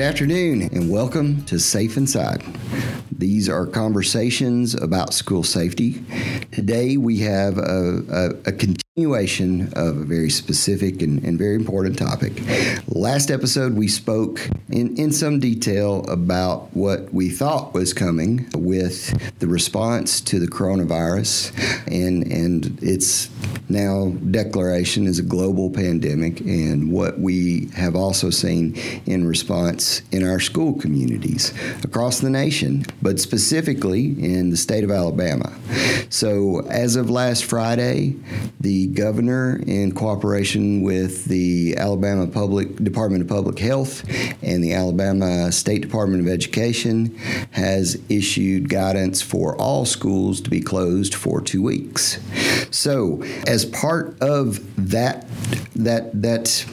Good afternoon and welcome to Safe Inside. These are conversations about school safety. Today we have a, a, a continuation of a very specific and, and, very important topic. Last episode we spoke in, in some detail about what we thought was coming with the response to the coronavirus and, and its now declaration as a global pandemic and what we have also seen in response in our school communities across the nation, but specifically in the state of Alabama. So, as of last Friday, the governor, in cooperation with the Alabama Public Department of Public Health and the Alabama State Department of Education, has issued guidance for all schools to be closed for two weeks. So, as as part of that that that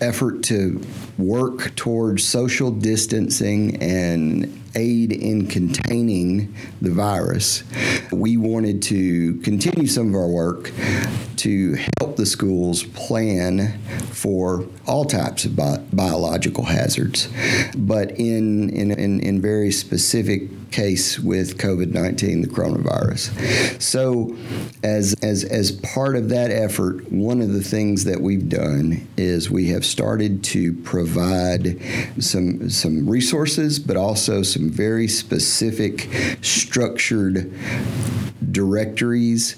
effort to work towards social distancing and aid in containing the virus, we wanted to continue some of our work to help the schools plan for all types of bi- biological hazards, but in, in, in, in very specific case with COVID 19, the coronavirus. So, as, as, as part of that effort, one of the things that we've done is we have started to provide some, some resources, but also some very specific, structured directories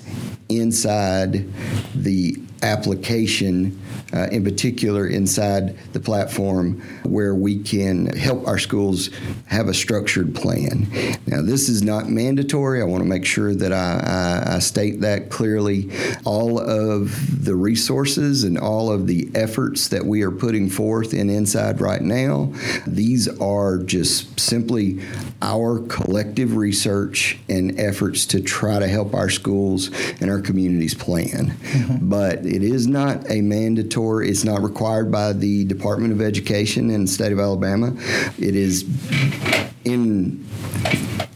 inside the application, uh, in particular inside the platform, where we can help our schools have a structured plan. Now, this is not mandatory. I want to make sure that I, I, I state that clearly. All of the resources and all of the efforts that we are putting forth in Inside right now, these are just simply our collective research and efforts to try to help our schools and our communities plan. Mm-hmm. But it is not a mandatory, it's not required by the Department of Education in the state of Alabama. It is in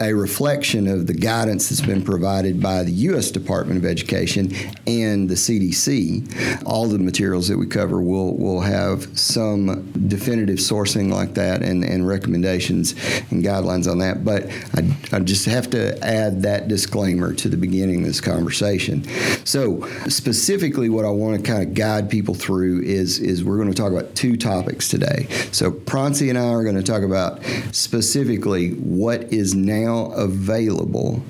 a reflection of the guidance that's been provided by the U.S. Department of Education and the CDC. All the materials that we cover will will have some definitive sourcing like that and, and recommendations and guidelines on that. But I, I just have to add that disclaimer to the beginning of this conversation. So specifically, what I want to kind of guide people through is is we're going to talk about two topics today. So Prancy and I are going to talk about specifically what is now available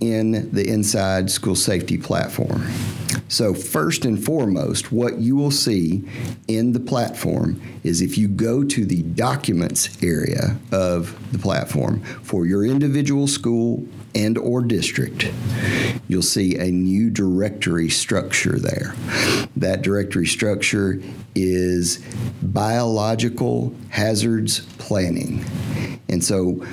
in the Inside School Safety platform. So, first and foremost, what you will see in the platform is if you go to the documents area of the platform for your individual school and or district, you'll see a new directory structure there. That directory structure is biological hazards planning. And so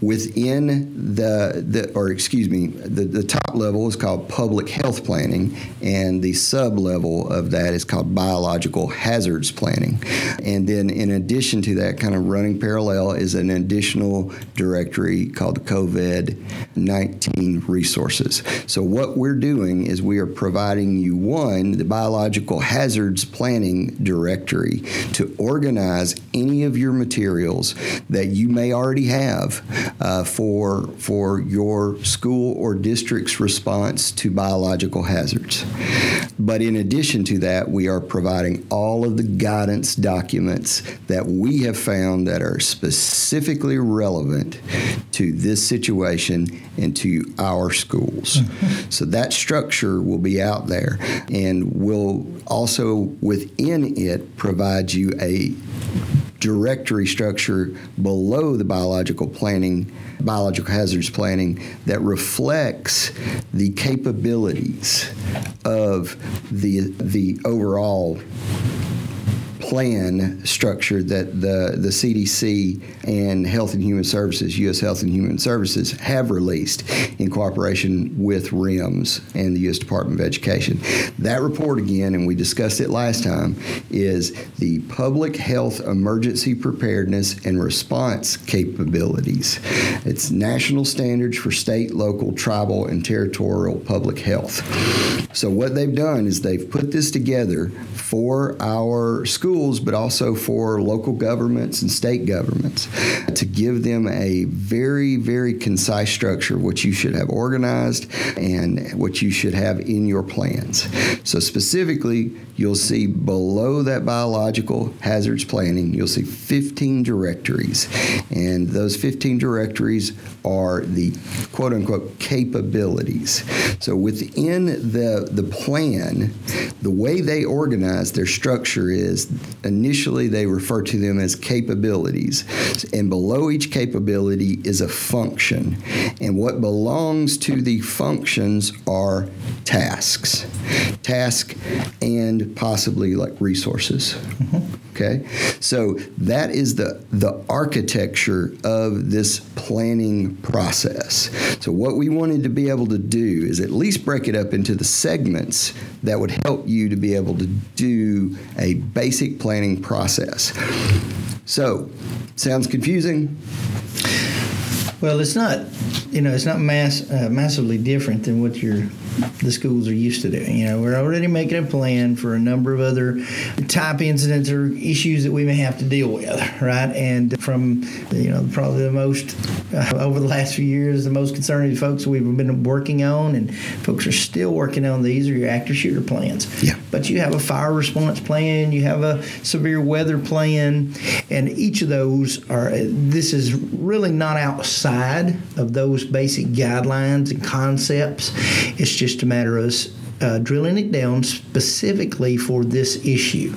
within the, the or excuse me, the, the top level is called public health planning, and the sub level of that is called biological hazards planning. And then in addition to that, kind of running parallel is an additional directory called COVID 19 resources. So what we're doing is we are providing you one, the biological hazards planning directory to organize any of your materials that you may already have uh, for, for your school or district's response to biological hazards. But in addition to that, we are providing all of the guidance documents that we have found that are specifically relevant to this situation and to our schools. Mm-hmm. So that structure will be out there and we'll also within it provides you a directory structure below the biological planning, biological hazards planning that reflects the capabilities of the the overall plan structure that the, the CDC and Health and Human Services, U.S. Health and Human Services, have released in cooperation with REMS and the U.S. Department of Education. That report, again, and we discussed it last time, is the Public Health Emergency Preparedness and Response Capabilities. It's national standards for state, local, tribal, and territorial public health. So, what they've done is they've put this together for our school schools, but also for local governments and state governments to give them a very, very concise structure of what you should have organized and what you should have in your plans. So, specifically, you'll see below that biological hazards planning, you'll see 15 directories. And those 15 directories are the quote unquote capabilities. So within the, the plan, the way they organize their structure is initially they refer to them as capabilities. And below each capability is a function. And what belongs to the functions are tasks. Task and possibly like resources. Mm-hmm. Okay, so that is the the architecture of this planning process. So what we wanted to be able to do is at least break it up into the segments that would help you to be able to do a basic planning process. So, sounds confusing? Well, it's not, you know, it's not mass, uh, massively different than what you're the schools are used to doing. You know, we're already making a plan for a number of other type incidents or issues that we may have to deal with, right? And from, you know, probably the most, uh, over the last few years, the most concerning folks we've been working on, and folks are still working on these, are your active shooter plans. Yeah. But you have a fire response plan, you have a severe weather plan, and each of those are, this is really not outside of those basic guidelines and concepts. It's just just a matter of uh, drilling it down specifically for this issue.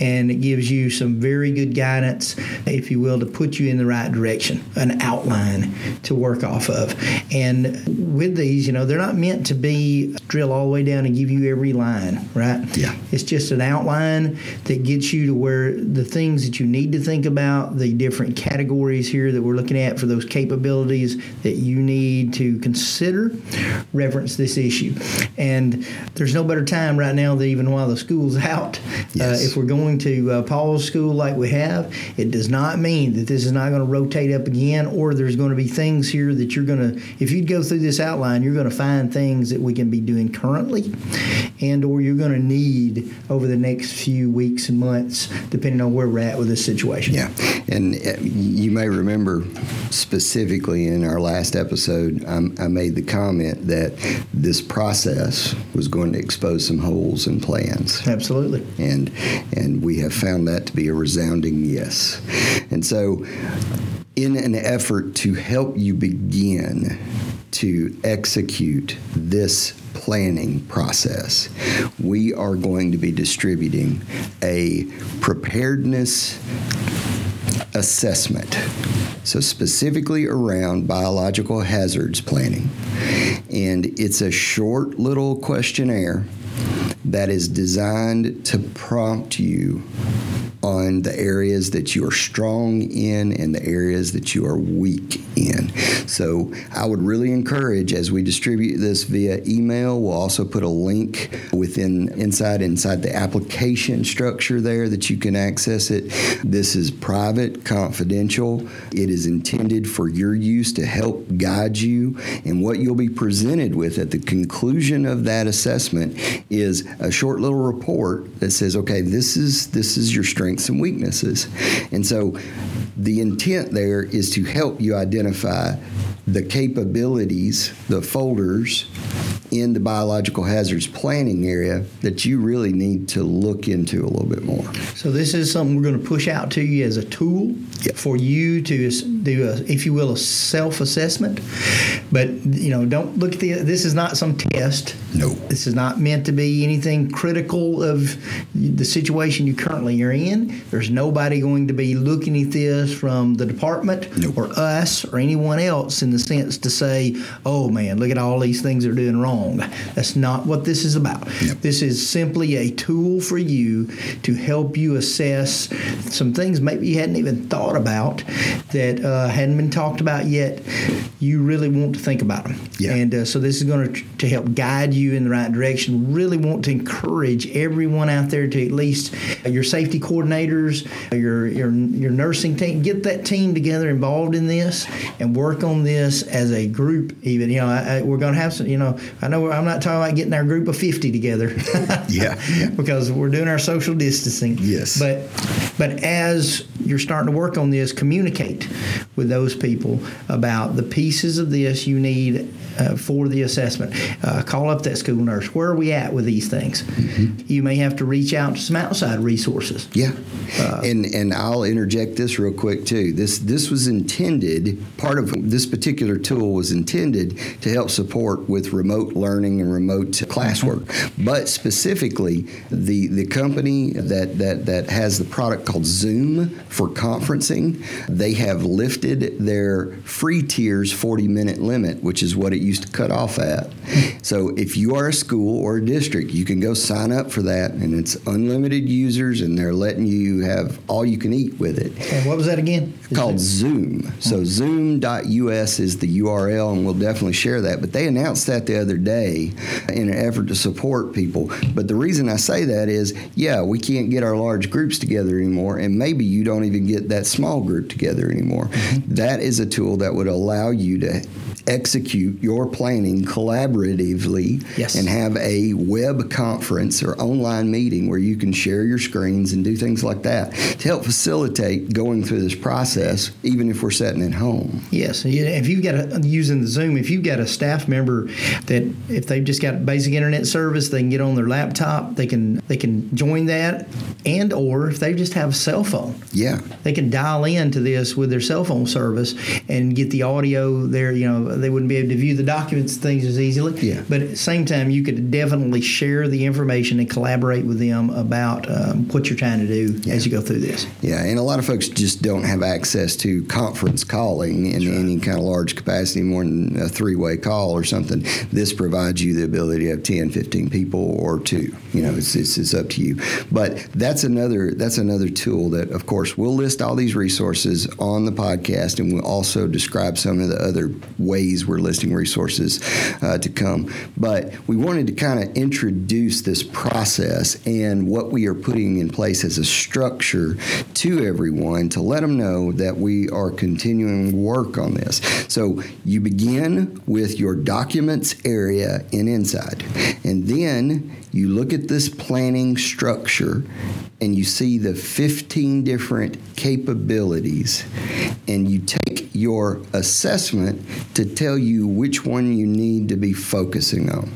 And it gives you some very good guidance, if you will, to put you in the right direction, an outline to work off of. And with these, you know, they're not meant to be drill all the way down and give you every line, right? Yeah. It's just an outline that gets you to where the things that you need to think about, the different categories here that we're looking at for those capabilities that you need to consider, reference this issue. And there's no better time right now than even while the school's out. Uh, yes. Uh, if we're going to uh, pause school like we have, it does not mean that this is not going to rotate up again, or there's going to be things here that you're going to. If you go through this outline, you're going to find things that we can be doing currently, and or you're going to need over the next few weeks and months, depending on where we're at with this situation. Yeah, and uh, you may remember specifically in our last episode, um, I made the comment that this process was going to expose some holes in plans. Absolutely. And and we have found that to be a resounding yes. And so in an effort to help you begin to execute this planning process, we are going to be distributing a preparedness assessment. So, specifically around biological hazards planning. And it's a short little questionnaire that is designed to prompt you on the areas that you are strong in and the areas that you are weak in. So I would really encourage as we distribute this via email, we'll also put a link within inside inside the application structure there that you can access it. This is private, confidential. It is intended for your use to help guide you and what you'll be presented with at the conclusion of that assessment is a short little report that says, okay, this is this is your strength strengths and weaknesses. And so the intent there is to help you identify the capabilities, the folders in the biological hazards planning area that you really need to look into a little bit more. So this is something we're going to push out to you as a tool yep. for you to do, a, if you will, a self-assessment. But you know, don't look at the. This is not some test. No. This is not meant to be anything critical of the situation you currently are in. There's nobody going to be looking at this from the department nope. or us or anyone else in the sense to say, "Oh man, look at all these things they're doing wrong." That's not what this is about. This is simply a tool for you to help you assess some things maybe you hadn't even thought about that uh, hadn't been talked about yet. You really want to think about them. Yeah. And uh, so this is going to to help guide you in the right direction. Really want to encourage everyone out there to at least uh, your safety coordinators, your your your nursing team, get that team together involved in this and work on this as a group. Even you know, I, I, we're going to have some. You know, I know I'm not talking about getting our group of 50 together. yeah. because we're doing our social distancing. Yes. But but as you're starting to work on this, communicate with those people about the pieces of this you need uh, for the assessment. Uh, call up that school nurse. Where are we at with these things? Mm-hmm. You may have to reach out to some outside resources. Yeah, uh, and and I'll interject this real quick too. This this was intended. Part of this particular tool was intended to help support with remote learning and remote classwork. Mm-hmm. But specifically, the the company that that that has the product called Zoom for conferencing, they have lifted their free tiers 40 minute limit, which is what it used to cut off at. So if you are a school or a district, you can go sign up for that, and it's unlimited users, and they're letting you have all you can eat with it. And what was that again? Is called Zoom. So hmm. Zoom.us is the URL, and we'll definitely share that. But they announced that the other day in an effort to support people. But the reason I say that is, yeah, we can't get our large groups together anymore, and maybe you don't even get that small group together anymore. Mm-hmm. That is a tool that would allow you to execute your planning collaboratively yes. and have a web conference or online meeting where you can share your screens and do things like that to help facilitate going through this process, even if we're sitting at home. Yes, if you've got a, using the Zoom, if you've got a staff member that if they've just got basic internet service, they can get on their laptop, they can they can join that, and or if they just have a cell phone, yeah, they can dial into this with their cell phone service and get the audio there. You know, they wouldn't be able to view the documents things as easily. Yeah. But at the same time, you could definitely share the information and collaborate with them about um, what you're trying to do yeah. as you go through this. Yeah, and a lot of folks just don't have access to conference calling in right. any kind of large capacity, more than a three-way call or something. This provides you the ability to have 10, 15 people or two. You know, it's, it's, it's up to you. But that's another that's another tool that, of course, we'll list all these resources on the podcast, and we'll also describe some of the other ways we're listing resources uh, to come. But we wanted to kind of introduce this process and what we are putting in place as a structure to everyone to let them know that we are continuing work on this. So you begin with your documents area in Inside, and then you look at this planning structure and you see the 15 different capabilities, and you take your assessment to tell you which one you need to be focusing on.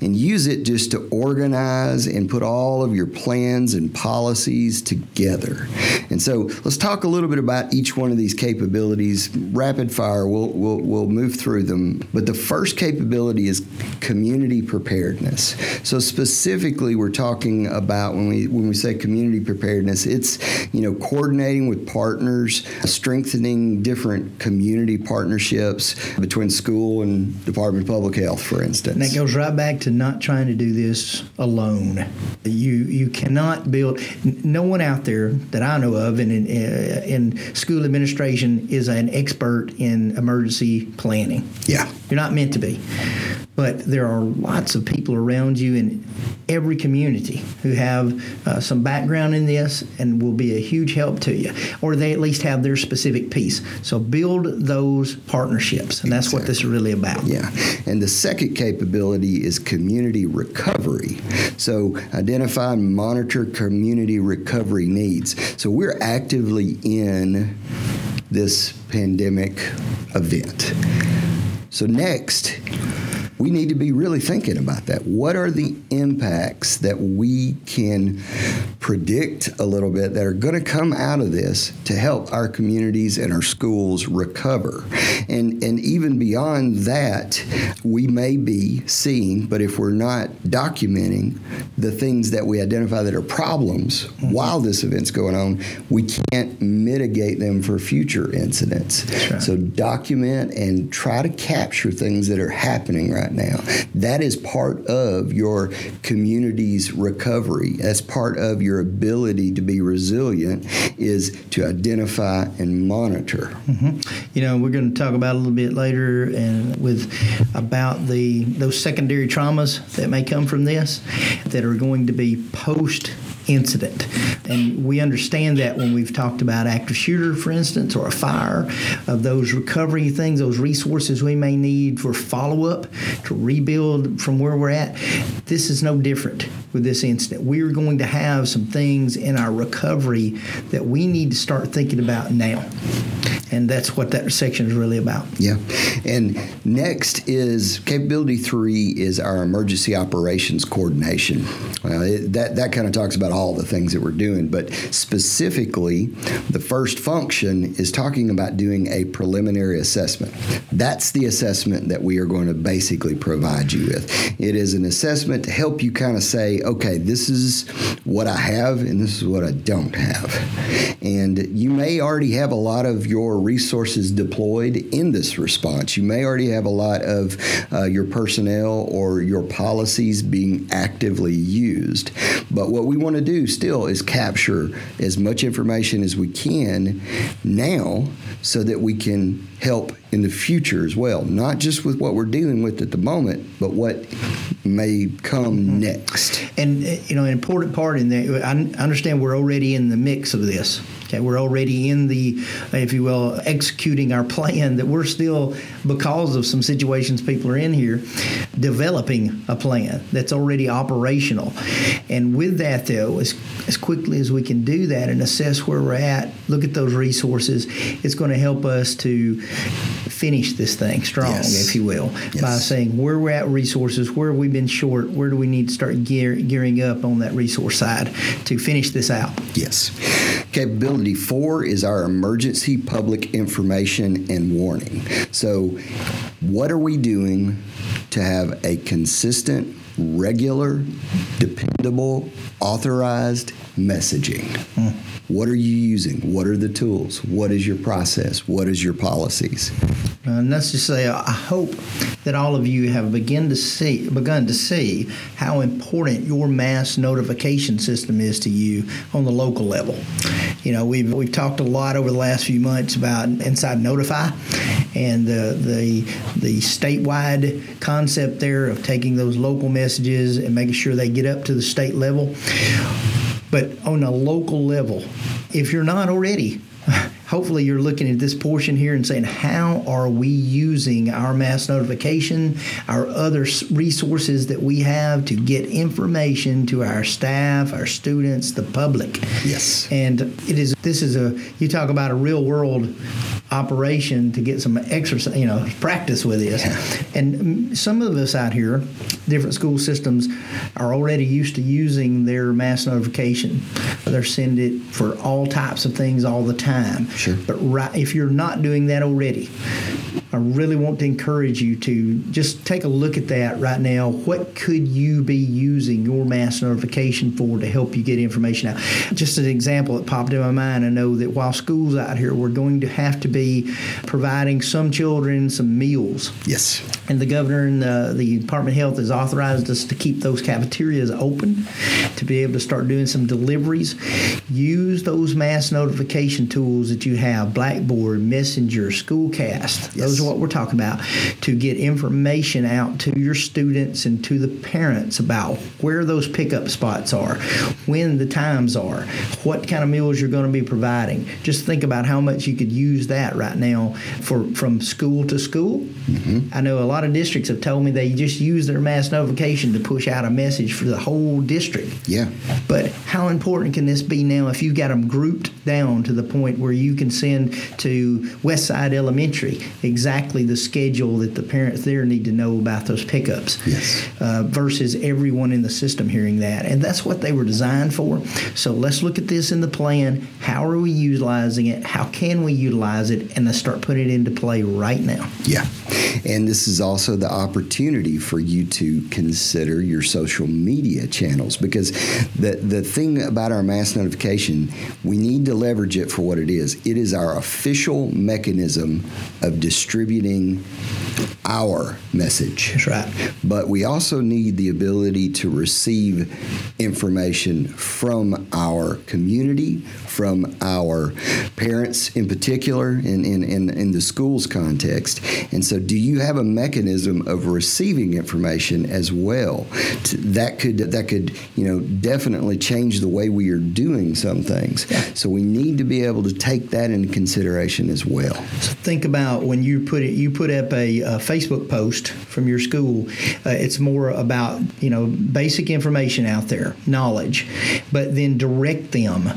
And use it just to organize and put all of your plans and policies together. And so let's talk a little bit about each one of these capabilities. Rapid fire, we'll, we'll, we'll move through them. But the first capability is community preparedness. So specifically, we're talking about when we when we say community preparedness, it's you know coordinating with partners, strengthening different community partnerships between school and Department of Public Health, for instance. And that goes right back to not trying to do this alone. You you cannot build. No one out there that I know of in in, uh, in school administration is an expert in emergency planning. Yeah, you're not meant to be. But there are lots of people around you in every community who have uh, some background in this and will be a huge help to you, or they at least have their specific piece. So build those partnerships, and that's exactly. what this is really about. Yeah. And the second capability is community recovery. So identify and monitor community recovery needs. So we're actively in this pandemic event. So, next, we need to be really thinking about that. What are the impacts that we can predict a little bit that are going to come out of this to help our communities and our schools recover? And, and even beyond that, we may be seeing, but if we're not documenting the things that we identify that are problems mm-hmm. while this event's going on, we can't mitigate them for future incidents. Right. So document and try to capture things that are happening right right now. That is part of your community's recovery. That's part of your ability to be resilient is to identify and monitor. Mm-hmm. You know, we're going to talk about a little bit later and with about the those secondary traumas that may come from this that are going to be post incident. And we understand that when we've talked about active shooter, for instance, or a fire, of those recovery things, those resources we may need for follow up to rebuild from where we're at. This is no different with this incident. We're going to have some things in our recovery that we need to start thinking about now. And that's what that section is really about. Yeah. And next is capability three is our emergency operations coordination. Well, it, that, that kind of talks about all the things that we're doing, but specifically, the first function is talking about doing a preliminary assessment. That's the assessment that we are going to basically provide you with. It is an assessment to help you kind of say, okay, this is what I have and this is what I don't have. And you may already have a lot of your resources deployed in this response. You may already have a lot of uh, your personnel or your policies being actively used. But what we want to do still is capture as much information as we can now so that we can help in the future as well, not just with what we're dealing with at the moment, but what may come mm-hmm. next. And you know, an important part in that, I understand we're already in the mix of this. Okay, we're already in the, if you will, executing our plan. That we're still, because of some situations people are in here, developing a plan that's already operational. And with that, though, as, as quickly as we can do that and assess where we're at, look at those resources, it's going to help us to finish this thing strong, yes. if you will, yes. by saying where we're at resources, where have we been short, where do we need to start gear, gearing up on that resource side to finish this out. Yes. Capability four is our emergency public information and warning. So, what are we doing to have a consistent, regular, dependable, authorized messaging? Mm. What are you using? What are the tools? What is your process? What is your policies? And let's just say, I hope that all of you have begun to see begun to see how important your mass notification system is to you on the local level. You know, we've we've talked a lot over the last few months about Inside Notify and the the the statewide concept there of taking those local messages and making sure they get up to the state level. But on a local level, if you're not already, hopefully you're looking at this portion here and saying, how are we using our mass notification, our other resources that we have to get information to our staff, our students, the public? Yes. And it is this is a you talk about a real world operation to get some exercise, you know, practice with this. Yeah. And some of us out here, different school systems, are already used to using their mass notification. They're sending it for all types of things all the time. Sure. But right, if you're not doing that already, I really want to encourage you to just take a look at that right now. What could you be using your mass notification for to help you get information out? Just an example that popped in my mind. I know that while school's out here, we're going to have to be providing some children some meals. Yes. And the governor and the, the Department of Health has authorized us to keep those cafeterias open to be able to start doing some deliveries. Use those mass notification tools that you have Blackboard, Messenger, Schoolcast. Yes. Those is what we're talking about to get information out to your students and to the parents about where those pickup spots are, when the times are, what kind of meals you're going to be providing. Just think about how much you could use that right now for from school to school. Mm-hmm. I know a lot of districts have told me they just use their mass notification to push out a message for the whole district. Yeah. But how important can this be now if you've got them grouped down to the point where you can send to Westside Elementary exactly exactly the schedule that the parents there need to know about those pickups yes. uh, versus everyone in the system hearing that. And that's what they were designed for. So let's look at this in the plan. How are we utilizing it? How can we utilize it? And let's start putting it into play right now. Yeah. And this is also the opportunity for you to consider your social media channels because the, the thing about our mass notification, we need to leverage it for what it is. It is our official mechanism of distributing distributing our message. That's right. But we also need the ability to receive information from our community, from our parents in particular, in, in, in, in the school's context. And so, do you have a mechanism of receiving information as well? To, that could that could you know definitely change the way we are doing some things. Yeah. So we need to be able to take that into consideration as well. So think about when you put it, you put up a, a Facebook post from your school. Uh, it's more about you know basic information out there, knowledge, but then direct them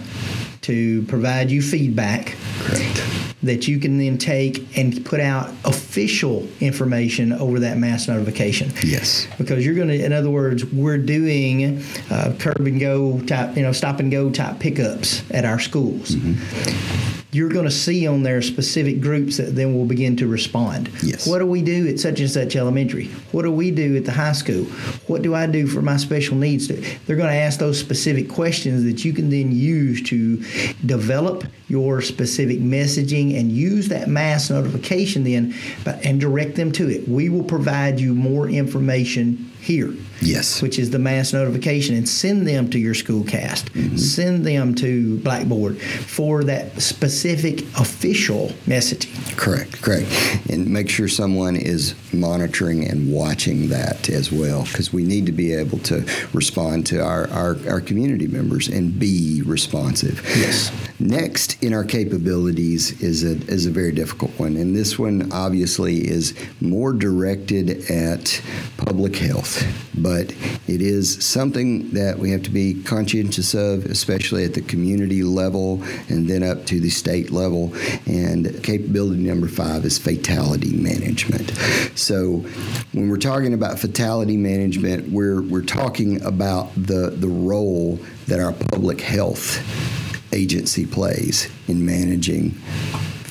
to provide you feedback. Correct. That you can then take and put out official information over that mass notification. Yes. Because you're going to, in other words, we're doing uh, curb and go type, you know, stop and go type pickups at our schools. Mm-hmm you're going to see on there specific groups that then will begin to respond. Yes. What do we do at such and such elementary? What do we do at the high school? What do I do for my special needs? They're going to ask those specific questions that you can then use to develop your specific messaging and use that mass notification then and direct them to it. We will provide you more information here. Yes. Which is the mass notification, and send them to your school cast. Mm-hmm. Send them to Blackboard for that specific official messaging. Correct, correct. And make sure someone is monitoring and watching that as well, because we need to be able to respond to our, our, our community members and be responsive. Yes. Next in our capabilities is a, is a very difficult one, and this one obviously is more directed at public health, but it is something that we have to be conscientious of, especially at the community level and then up to the state level. And capability number five is fatality management. So when we're talking about fatality management, we're, we're talking about the, the role that our public health agency plays in managing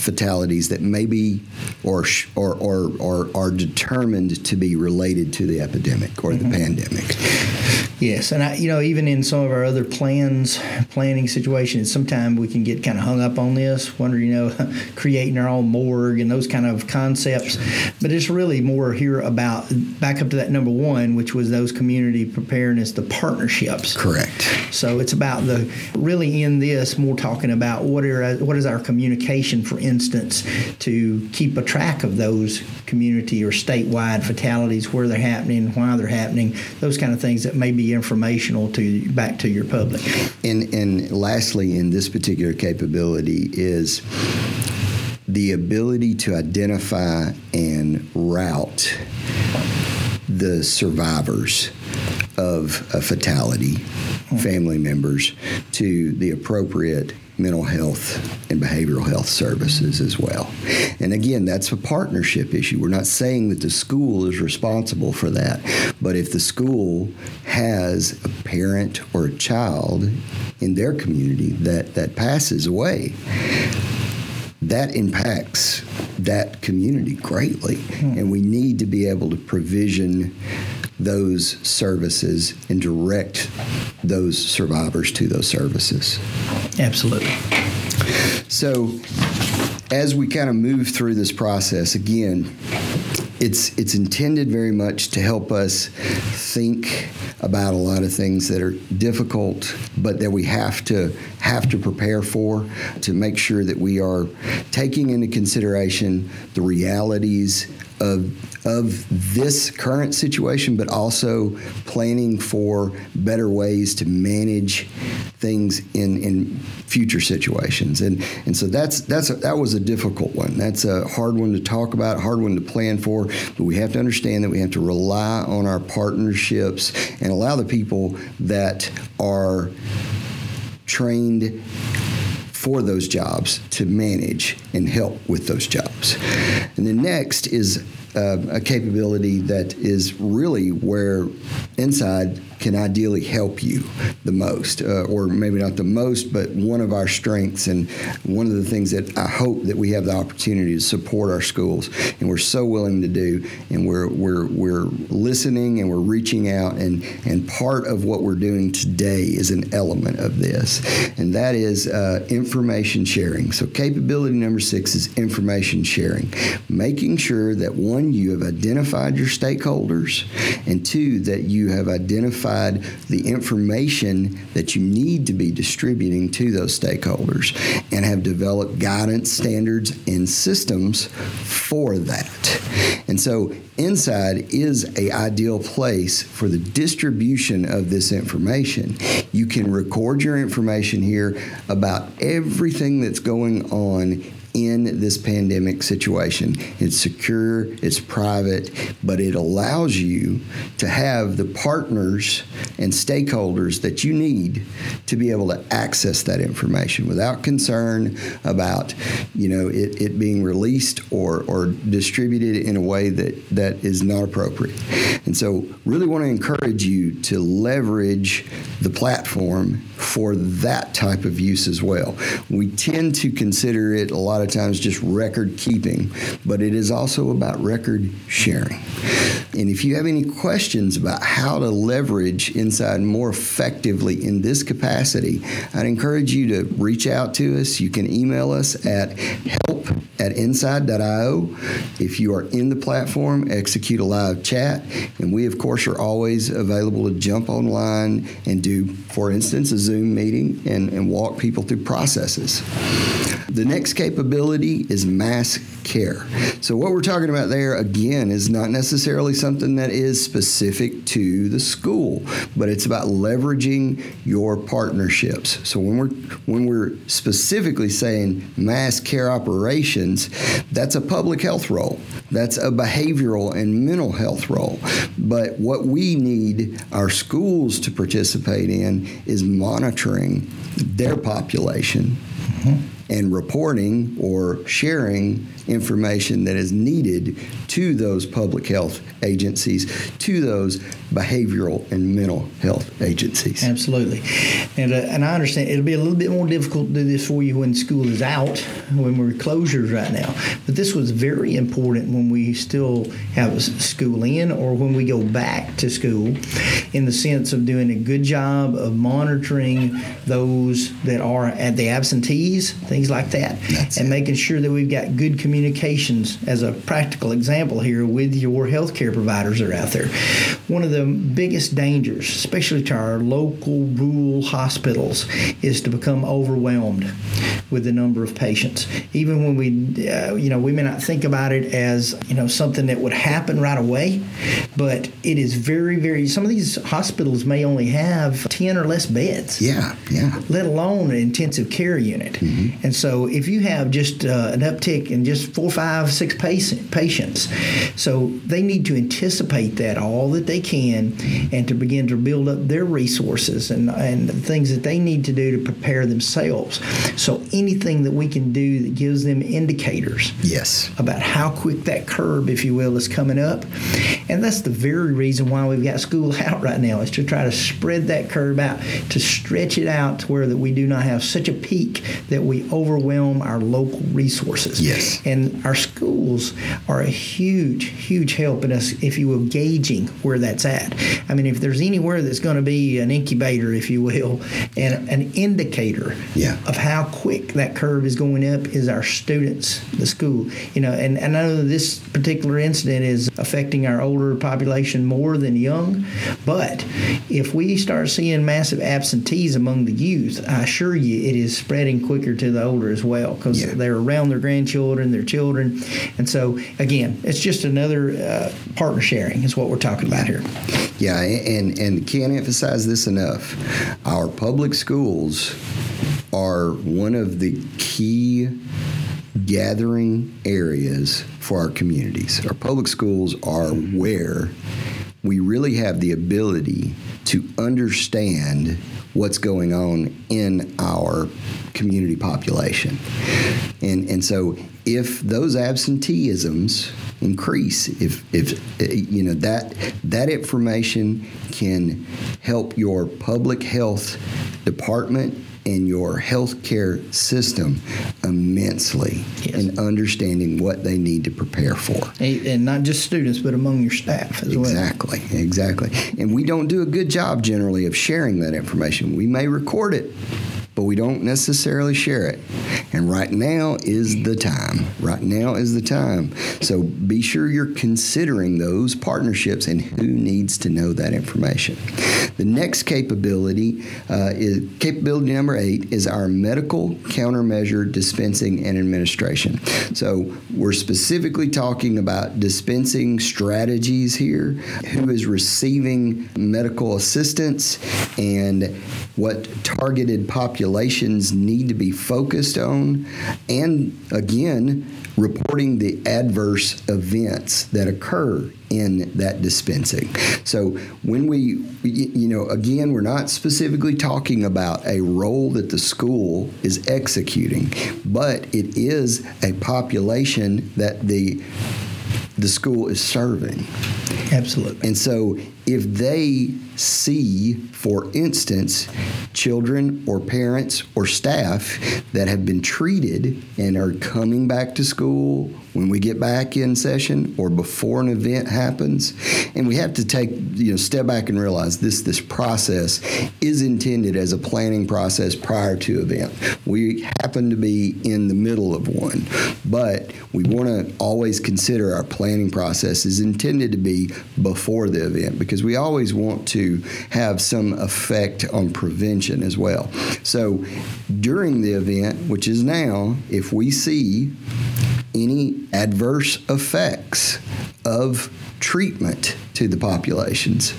fatalities that may be or, or, or, or are determined to be related to the epidemic or mm-hmm. the pandemic. Yes, and I, you know, even in some of our other plans, planning situations, sometimes we can get kind of hung up on this, wonder, you know, creating our own morgue and those kind of concepts. But it's really more here about back up to that number one, which was those community preparedness, the partnerships. Correct. So it's about the really in this more talking about what are what is our communication, for instance, to keep a track of those community or statewide fatalities, where they're happening, why they're happening, those kind of things that may be informational to back to your public. And and lastly, in this particular capability is the ability to identify and route the survivors of a fatality, mm-hmm. family members, to the appropriate mental health and behavioral health services as well. And again, that's a partnership issue. We're not saying that the school is responsible for that, but if the school has a parent or a child in their community that, that passes away, that impacts that community greatly. Hmm. And we need to be able to provision those services and direct those survivors to those services. Absolutely. So, as we kind of move through this process, again, it's it's intended very much to help us think about a lot of things that are difficult, but that we have to have to prepare for to make sure that we are taking into consideration the realities of of this current situation, but also planning for better ways to manage things in, in future situations. And and so that's that's a, that was a difficult one. That's a hard one to talk about, hard one to plan for. But we have to understand that we have to rely on our partnerships and allow the people that are trained for those jobs to manage and help with those jobs. And then next is uh, a capability that is really where Inside can ideally help you the most, uh, or maybe not the most, but one of our strengths and one of the things that I hope that we have the opportunity to support our schools, and we're so willing to do, and we're we're we're listening and we're reaching out, and and part of what we're doing today is an element of this, and that is uh, information sharing. So capability number six is information sharing, making sure that one you have identified your stakeholders, and two that you have identified provide the information that you need to be distributing to those stakeholders and have developed guidance, standards, and systems for that. And so Inside is a ideal place for the distribution of this information. You can record your information here about everything that's going on in this pandemic situation. It's secure, it's private, but it allows you to have the partners and stakeholders that you need to be able to access that information without concern about, you know, it, it being released or, or distributed in a way that, that is not appropriate. And so really want to encourage you to leverage the platform for that type of use as well. We tend to consider it a lot of times just record keeping, but it is also about record sharing. And if you have any questions about how to leverage Inside more effectively in this capacity, I'd encourage you to reach out to us. You can email us at help at inside.io. If you are in the platform, execute a live chat. And we, of course, are always available to jump online and do, for instance, a Zoom meeting and, and walk people through processes. The next capability is mass care. So, what we're talking about there, again, is not necessarily something that is specific to the school, but it's about leveraging your partnerships. So, when we're when we're specifically saying mass care operations, that's a public health role. That's a behavioral and mental health role. But what we need our schools to participate in is monitoring their population. Mm-hmm and reporting or sharing information that is needed to those public health agencies, to those behavioral and mental health agencies. Absolutely. And, uh, and I understand it'll be a little bit more difficult to do this for you when school is out, when we're closures right now. But this was very important when we still have school in or when we go back to school in the sense of doing a good job of monitoring those that are at the absentees, things like that, That's and it. making sure that we've got good communications as a practical example here with your healthcare providers that are out there. One of the biggest dangers, especially to our local rural hospitals, is to become overwhelmed with the number of patients. Even when we, uh, you know, we may not think about it as, you know, something that would happen right away, but it is very, very, some of these hospitals may only have 10 or less beds. Yeah, yeah. Let alone an intensive care unit. Mm-hmm. And so if you have just uh, an uptick in just four, five, six patients, so they need to anticipate that all that they can and to begin to build up their resources and, and the things that they need to do to prepare themselves. So anything that we can do that gives them indicators yes. about how quick that curve, if you will, is coming up. And that's the very reason why we've got school out right now is to try to spread that curve out, to stretch it out to where that we do not have such a peak that we overwhelm our local resources. Yes. And our schools are a huge, huge help in us, if you will, gauging where that's at. I mean, if there's anywhere that's going to be an incubator, if you will, and an indicator yeah. of how quick that curve is going up is our students, the school. You know, and, and I know this particular incident is affecting our older population more than young, but if we start seeing massive absentees among the youth, I assure you it is spreading quicker to the older as well because yeah. they're around their grandchildren, children. And so, again, it's just another uh, partner sharing is what we're talking about here. Yeah, and, and can't emphasize this enough. Our public schools are one of the key gathering areas for our communities. Our public schools are where we really have the ability to understand what's going on in our community population. And, and so if those absenteeisms increase, if if uh, you know that that information can help your public health department and your healthcare system immensely yes. in understanding what they need to prepare for. And not just students, but among your staff as exactly, well. Exactly, exactly. And we don't do a good job generally of sharing that information. We may record it but we don't necessarily share it. And right now is the time. Right now is the time. So be sure you're considering those partnerships and who needs to know that information. The next capability uh, is capability number eight is our medical countermeasure dispensing and administration. So we're specifically talking about dispensing strategies here, who is receiving medical assistance, and what targeted populations need to be focused on, and again, reporting the adverse events that occur in that dispensing. So when we, you know, again, we're not specifically talking about a role that the school is executing, but it is a population that the the school is serving. Absolutely. And so if they see, for instance, children or parents or staff that have been treated and are coming back to school when we get back in session or before an event happens. And we have to take, you know, step back and realize this this process is intended as a planning process prior to event. We happen to be in the middle of one, but we want to always consider our planning process is intended to be before the event because we always want to have some effect on prevention as well. So during the event, which is now, if we see any adverse effects of treatment to the populations.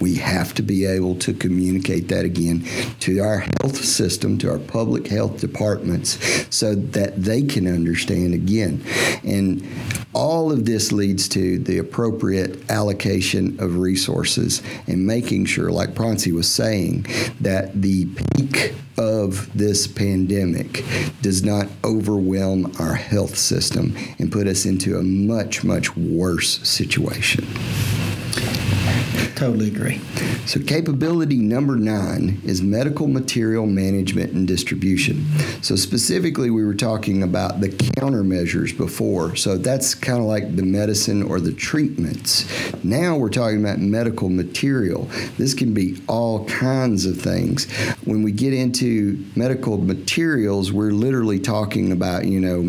We have to be able to communicate that again to our health system, to our public health departments, so that they can understand again. And all of this leads to the appropriate allocation of resources and making sure, like Proncy was saying, that the peak of this pandemic does not overwhelm our health system and put us into a much, much worse situation. Totally agree. So, capability number nine is medical material management and distribution. So, specifically, we were talking about the countermeasures before. So, that's kind of like the medicine or the treatments. Now, we're talking about medical material. This can be all kinds of things. When we get into medical materials, we're literally talking about, you know,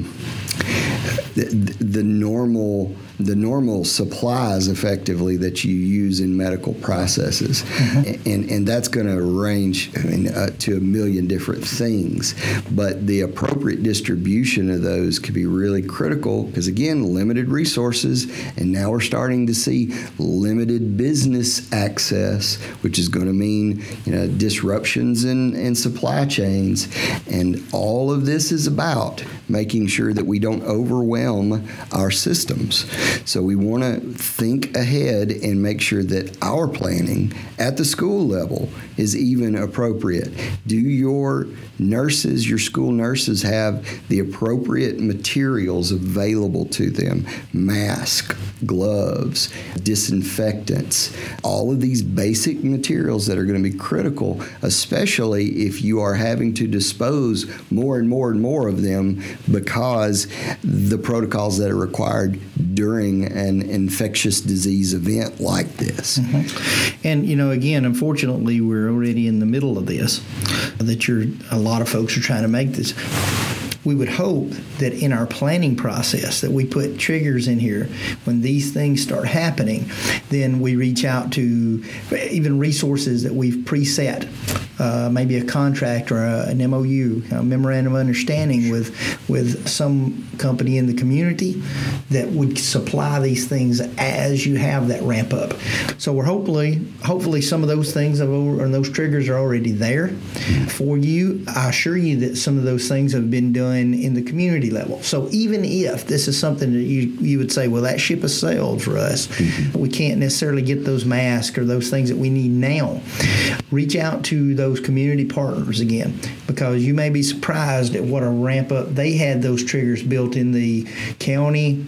the, the normal the normal supplies effectively that you use in medical processes, mm-hmm. and and that's going to range I mean, uh, to a million different things. But the appropriate distribution of those could be really critical because again, limited resources, and now we're starting to see limited business access, which is going to mean you know disruptions in, in supply chains, and all of this is about making sure that we don't overwhelm our systems. So we want to think ahead and make sure that our planning at the school level is even appropriate. Do your nurses, your school nurses, have the appropriate materials available to them? Mask, gloves, disinfectants, all of these basic materials that are going to be critical, especially if you are having to dispose more and more and more of them because the protocols that are required during an infectious disease event like this. Mm-hmm. And, you know, again, unfortunately, we're already in the middle of this, that you're, a lot of folks are trying to make this we would hope that in our planning process that we put triggers in here when these things start happening then we reach out to even resources that we've preset uh, maybe a contract or a, an MOU, a memorandum of understanding with with some company in the community that would supply these things as you have that ramp up. So we're hopefully hopefully some of those things or those triggers are already there for you. I assure you that some of those things have been done in the community level. So even if this is something that you you would say, well, that ship has sailed for us, mm-hmm. we can't necessarily get those masks or those things that we need now. Reach out to those those community partners again because you may be surprised at what a ramp up they had those triggers built in the county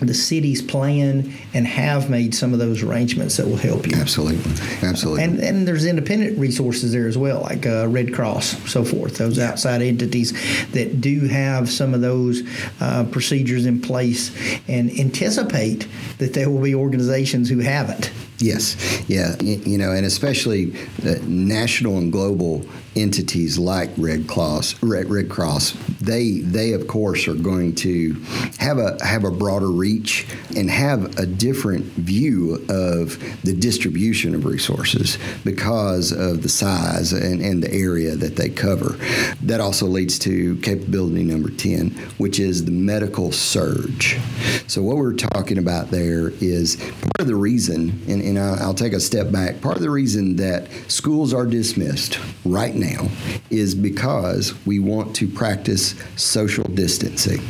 the city's plan and have made some of those arrangements that will help you. Absolutely, absolutely. And and there's independent resources there as well, like uh, Red Cross, so forth. Those yeah. outside entities that do have some of those uh, procedures in place and anticipate that there will be organizations who haven't. Yes, yeah, you know, and especially national and global entities like Red Cross, Red, Red Cross, they they of course are going to have a have a broader reach and have a different view of the distribution of resources because of the size and, and the area that they cover. That also leads to capability number 10, which is the medical surge. So what we're talking about there is part of the reason, and, and I'll, I'll take a step back, part of the reason that schools are dismissed right now now is because we want to practice social distancing.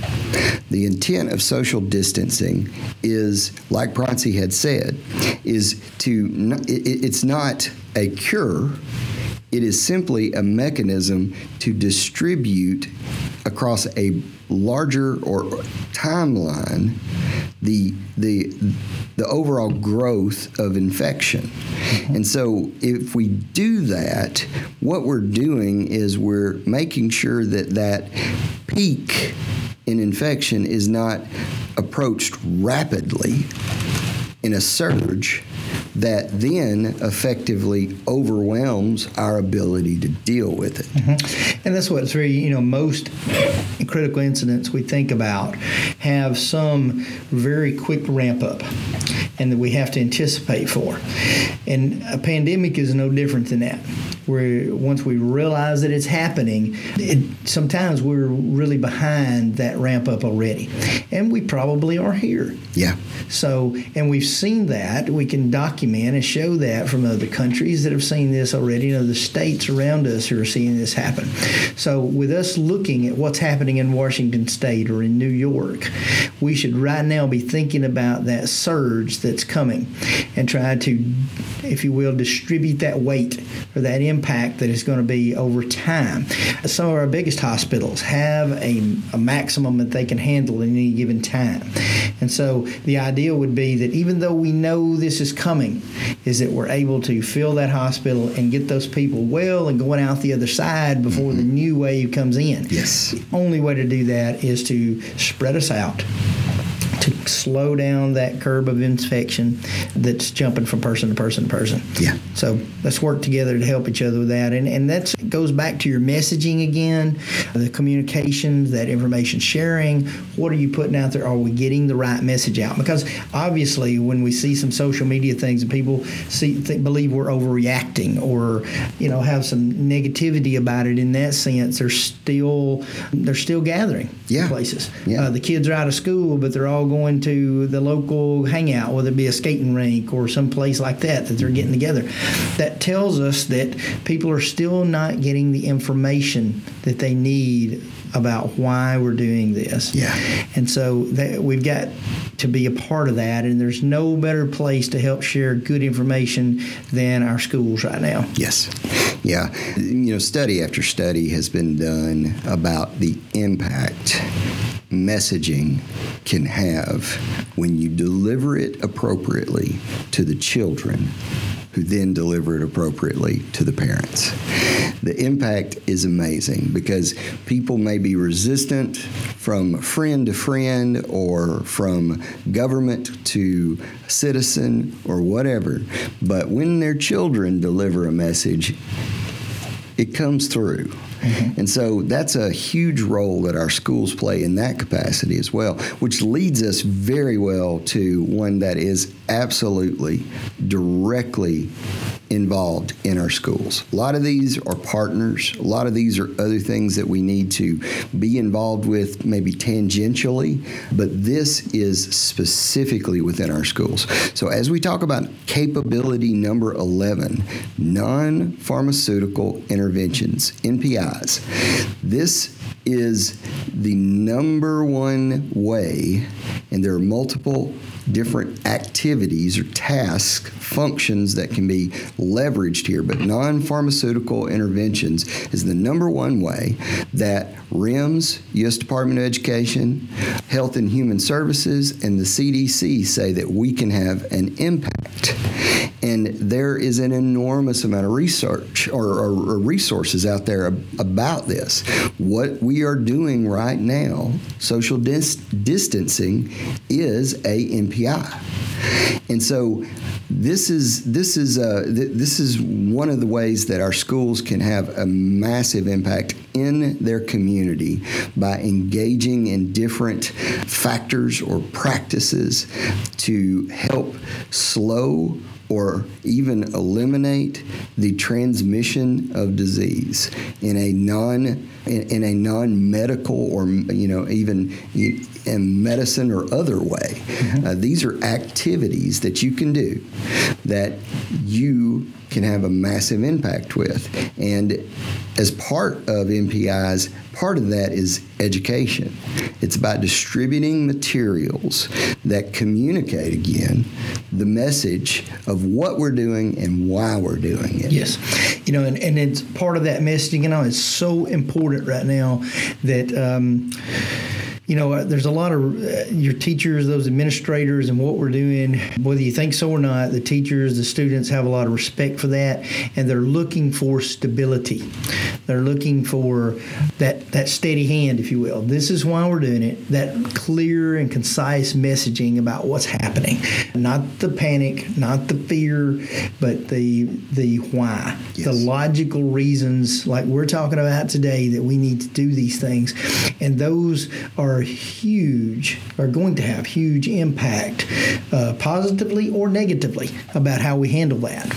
The intent of social distancing is, like Prancy had said, is to, it's not a cure, it is simply a mechanism to distribute across a larger or timeline the the the overall growth of infection. Mm-hmm. And so if we do that, what we're doing is we're making sure that that peak in infection is not approached rapidly in a surge that then effectively overwhelms our ability to deal with it. Mm-hmm. And that's what's very, you know, most critical incidents we think about have some very quick ramp up and that we have to anticipate for. And a pandemic is no different than that where once we realize that it's happening, it, sometimes we're really behind that ramp up already. And we probably are here. Yeah. So, and we've seen that. We can document and show that from other countries that have seen this already, and the states around us who are seeing this happen. So, with us looking at what's happening in Washington State or in New York, we should right now be thinking about that surge that's coming and try to, if you will, distribute that weight or that impact that is going to be over time. Some of our biggest hospitals have a, a maximum that they can handle in any given time. And so the idea would be that even though we know this is coming, is that we're able to fill that hospital and get those people well and going out the other side before mm-hmm. the new wave comes in. Yes. The only way to do that is to spread us out to slow down that curve of infection that's jumping from person to person to person. Yeah. So let's work together to help each other with that. And and that goes back to your messaging again, the communications, that information sharing. What are you putting out there? Are we getting the right message out? Because obviously, when we see some social media things and people see think, believe we're overreacting or you know have some negativity about it in that sense, they're still they're still gathering yeah. places. Yeah. Uh, the kids are out of school, but they're all going to the local hangout, whether it be a skating rink or some place like that that they're getting together. That tells us that people are still not getting the information that they need about why we're doing this. Yeah. And so that we've got to be a part of that, and there's no better place to help share good information than our schools right now. Yes. Yeah. You know, study after study has been done about the impact messaging can have when you deliver it appropriately to the children who then deliver it appropriately to the parents. The impact is amazing because people may be resistant from friend to friend or from government to citizen or whatever, but when their children deliver a message, it comes through. Mm-hmm. And so that's a huge role that our schools play in that capacity as well, which leads us very well to one that is absolutely directly involved in our schools. A lot of these are partners. A lot of these are other things that we need to be involved with, maybe tangentially, but this is specifically within our schools. So, as we talk about capability number 11, non pharmaceutical interventions, This is the number one way, and there are multiple different activities or tasks, functions that can be leveraged here, but non pharmaceutical interventions is the number one way that REMS, U.S. Department of Education, Health and Human Services, and the CDC say that we can have an impact. And there is an enormous amount of research or, or, or resources out there about this. What we are doing right now, social dis- distancing, is a NPI. And so this is this is uh, th- this is one of the ways that our schools can have a massive impact in their community by engaging in different factors or practices to help slow or even eliminate the transmission of disease in a non in, in a non-medical or you know even in medicine or other way. Mm-hmm. Uh, these are activities that you can do that you can have a massive impact with. And as part of NPIs, part of that is education. It's about distributing materials that communicate again the message of what we're doing and why we're doing it. Yes. You know, and, and it's part of that messaging, you know, it's so important right now that um, you know, uh, there's a lot of uh, your teachers, those administrators, and what we're doing, whether you think so or not, the teachers, the students have a lot of respect for that, and they're looking for stability. They're looking for that that steady hand, if you will. This is why we're doing it. That clear and concise messaging about what's happening, not the panic, not the fear, but the the why, yes. the logical reasons, like we're talking about today, that we need to do these things, and those are are huge, are going to have huge impact, uh, positively or negatively, about how we handle that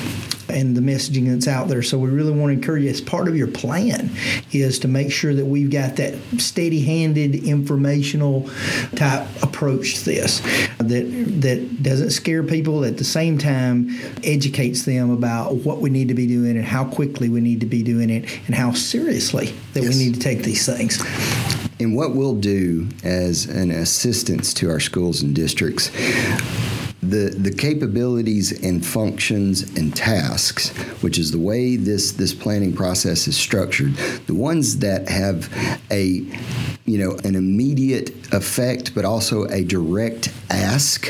and the messaging that's out there. So we really want to encourage you as part of your plan is to make sure that we've got that steady-handed, informational type approach to this that that doesn't scare people. At the same time, educates them about what we need to be doing and how quickly we need to be doing it and how seriously that yes. we need to take these things. And what we'll do as an assistance to our schools and districts the the capabilities and functions and tasks, which is the way this this planning process is structured, the ones that have a you know an immediate effect, but also a direct ask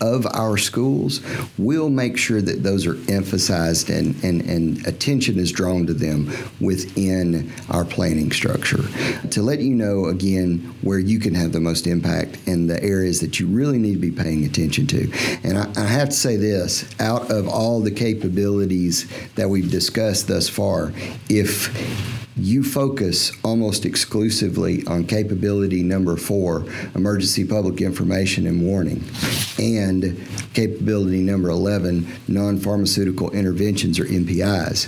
of our schools, we'll make sure that those are emphasized and, and, and attention is drawn to them within our planning structure. To let you know again where you can have the most impact and the areas that you really need to be paying attention to. And I, I have to say this out of all the capabilities that we've discussed thus far, if you focus almost exclusively on capability number four, emergency public information and warning, and capability number 11, non pharmaceutical interventions or NPIs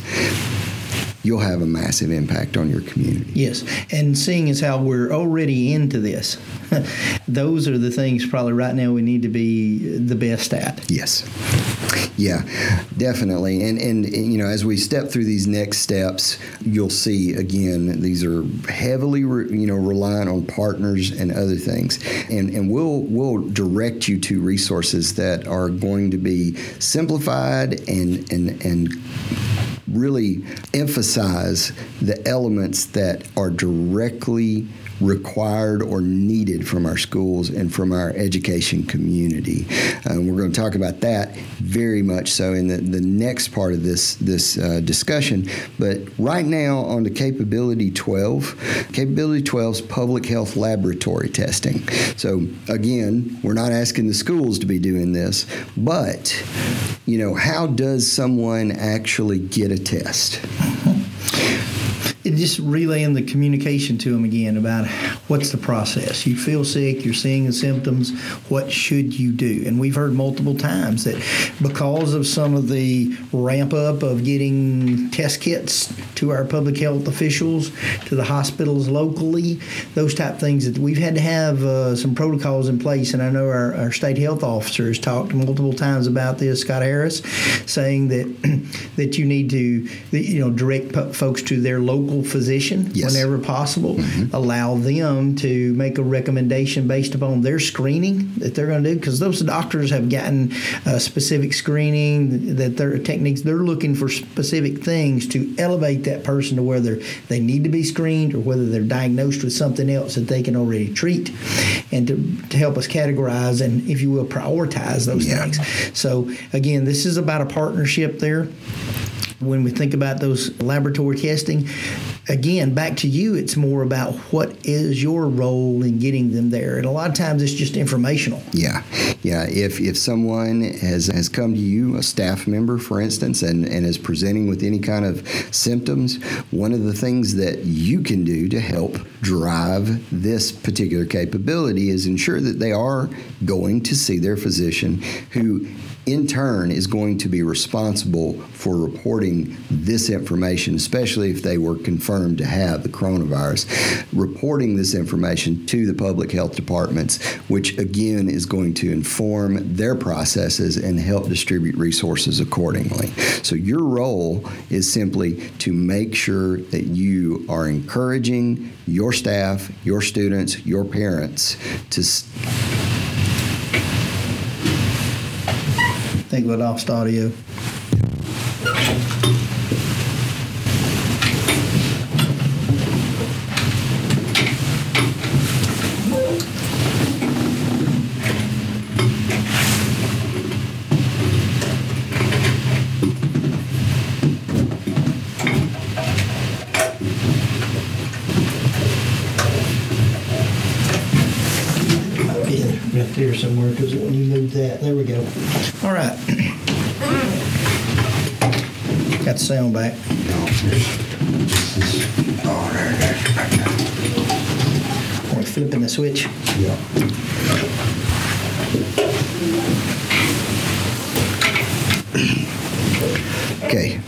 you'll have a massive impact on your community. Yes, and seeing as how we're already into this, those are the things probably right now we need to be the best at. Yes. Yeah, definitely. And, and, and you know, as we step through these next steps, you'll see again these are heavily re, you know reliant on partners and other things, and and we'll we'll direct you to resources that are going to be simplified and and and really emphasize the elements that are directly required or needed from our schools and from our education community. Um, we're going to talk about that very much so in the, the next part of this this uh, discussion. But right now on the capability 12, capability 12 is public health laboratory testing. So again, we're not asking the schools to be doing this, but you know, how does someone actually get a test? Just relaying the communication to them again about what's the process. You feel sick, you're seeing the symptoms, what should you do? And we've heard multiple times that because of some of the ramp up of getting test kits to our public health officials, to the hospitals locally, those type things that we've had to have uh, some protocols in place. And I know our, our state health officer has talked multiple times about this, Scott Harris, saying that that you need to you know direct folks to their local physician Yes. whenever possible. Allow them to make a recommendation based upon their screening that they're going to do because those doctors have gotten uh, specific screening that their techniques they're looking for specific things to elevate that person to whether they need to be screened or whether they're diagnosed with something else that they can already treat and to, to help us categorize and if you will prioritize those Yeah. things so again this is about a partnership there when we think about those laboratory testing, again, back to you, it's more about what is your role in getting them there. And a lot of times it's just informational. Yeah, yeah. If if someone has has come to you, a staff member, for instance, and and is presenting with any kind of symptoms, one of the things that you can do to help drive this particular capability is ensure that they are going to see their physician, who in turn is going to be responsible for reporting this information, especially if they were confirmed to have the coronavirus, reporting this information to the public health departments, which again is going to inform their processes and help distribute resources accordingly. So your role is simply to make sure that you are encouraging your staff, your students, your parents to s- I think we lost audio. Somewhere because when you move that, there we go. All right. Got the sound back. We're flipping the switch. Okay.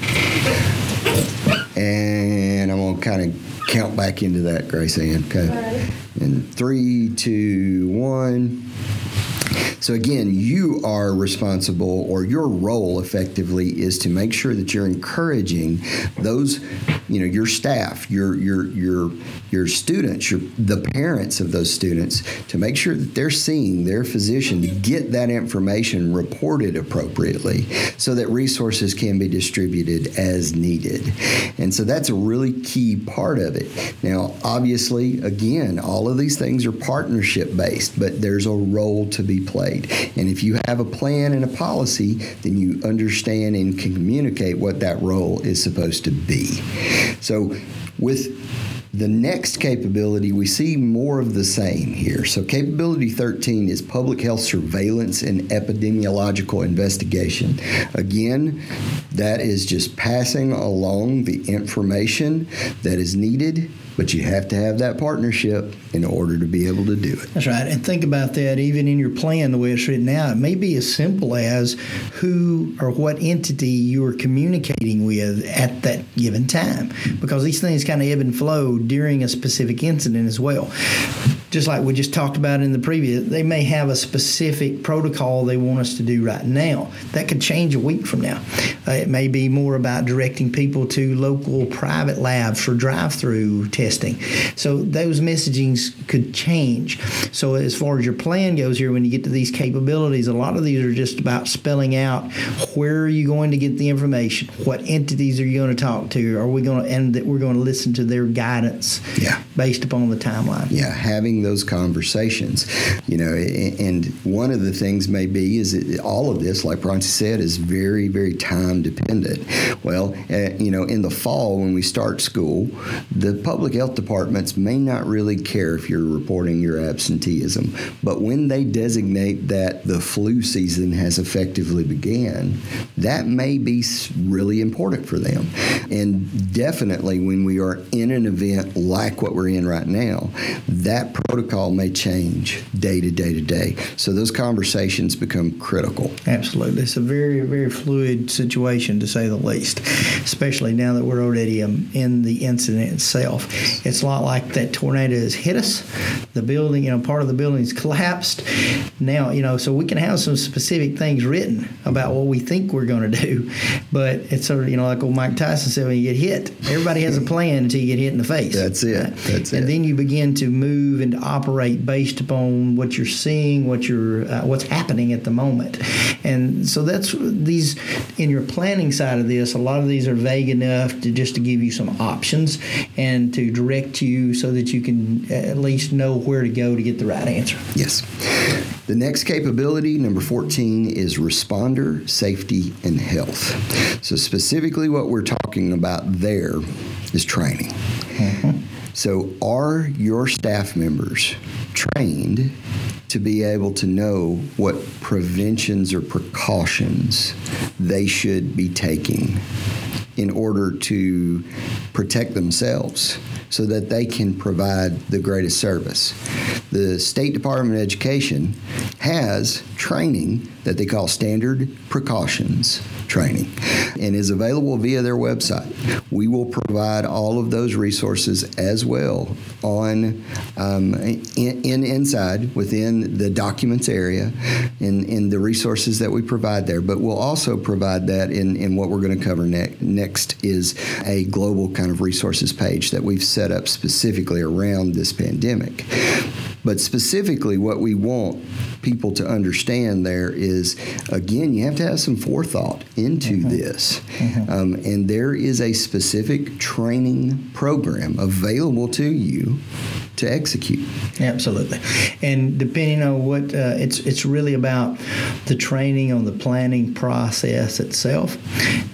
And I'm going to kind of count back into that, Grace Ann. Okay. In three, two, one. So again, you are responsible, or your role effectively is to make sure that you're encouraging those, you know, your staff, your your your your students, your the parents of those students, to make sure that they're seeing their physician to get that information reported appropriately, so that resources can be distributed as needed. And so that's a really key part of it. Now, obviously, again, all of these things are partnership based, but there's a role to be played. And if you have a plan and a policy, then you understand and can communicate what that role is supposed to be. So, with the next capability, we see more of the same here. So, capability 13 is public health surveillance and epidemiological investigation. Again, that is just passing along the information that is needed, but you have to have that partnership in order to be able to do it. That's right. And think about that even in your plan, the way it's written out. It may be as simple as who or what entity you are communicating with at that given time, because these things kind of ebb and flow during a specific incident as well. Just like we just talked about in the previous, they may have a specific protocol they want us to do right now. That could change a week from now. Uh, it may be more about directing people to local private labs for drive through testing. So those messagings could change. So as far as your plan goes here, when you get to these capabilities, a lot of these are just about spelling out where are you going to get the information, what entities are you going to talk to, are we going to, and that we're going to listen to their guidance Yeah. based upon the timeline. Yeah, having those conversations, you know, and one of the things may be is that all of this, like Bronte said, is very, very time dependent. Well, uh, you know, in the fall when we start school, the public health departments may not really care if you're reporting your absenteeism, but when they designate that the flu season has effectively began, that may be really important for them. And definitely when we are in an event like what we're in right now, that protocol may change day to day to day. So those conversations become critical. Absolutely. It's a very, very fluid situation to say the least, especially now that we're already um, in the incident itself. It's a lot like that tornado has hit us. The building, you know, part of the building's collapsed. Now, you know, so we can have some specific things written about what we think we're going to do, but it's sort of, you know, like old Mike Tyson said, when you get hit, everybody has a plan until you get hit in the face. That's it. Right? That's and it. And then you begin to move and operate based upon what you're seeing, what you're, uh, what's happening at the moment. And so that's these in your planning side of this. A lot of these are vague enough to just to give you some options and to direct you so that you can at least know where to go to get the right answer. Yes. The next capability, number 14, is responder safety and health. So, specifically, what we're talking about there is training. Mm-hmm. So, are your staff members trained to be able to know what preventions or precautions they should be taking in order to protect themselves so that they can provide the greatest service. The State Department of Education has training that they call standard precautions training and is available via their website. We will provide all of those resources as well on um, in, in, inside within the documents area in, in the resources that we provide there. But we'll also provide that in, in what we're going to cover ne- next is a global kind of resources page that we've set up specifically around this pandemic. But specifically, what we want people to understand there is again, you have to have some forethought into mm-hmm. this. Mm-hmm. Um, and there is a specific training program available to you to execute. Absolutely, and depending on what uh, it's, it's really about the training on the planning process itself,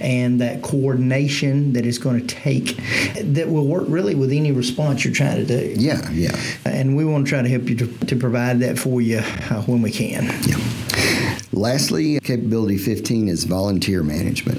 and that coordination that is going to take that will work really with any response you're trying to do. Yeah, yeah. And we want to try to help you to, to provide that for you uh, when we can. Yeah. Lastly, capability 15 is volunteer management.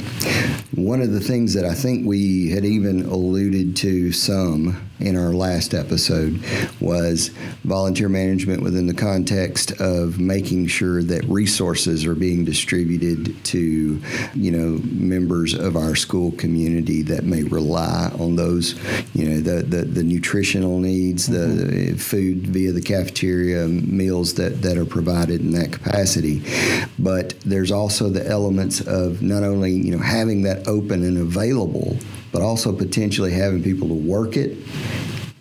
One of the things that I think we had even alluded to some in our last episode was volunteer management within the context of making sure that resources are being distributed to, you know, members of our school community that may rely on those, you know, the the, the nutritional needs, the, the food via the cafeteria meals that, that are provided in that capacity. But there's also the elements of not only, you know, having that open and available, but also potentially having people to work it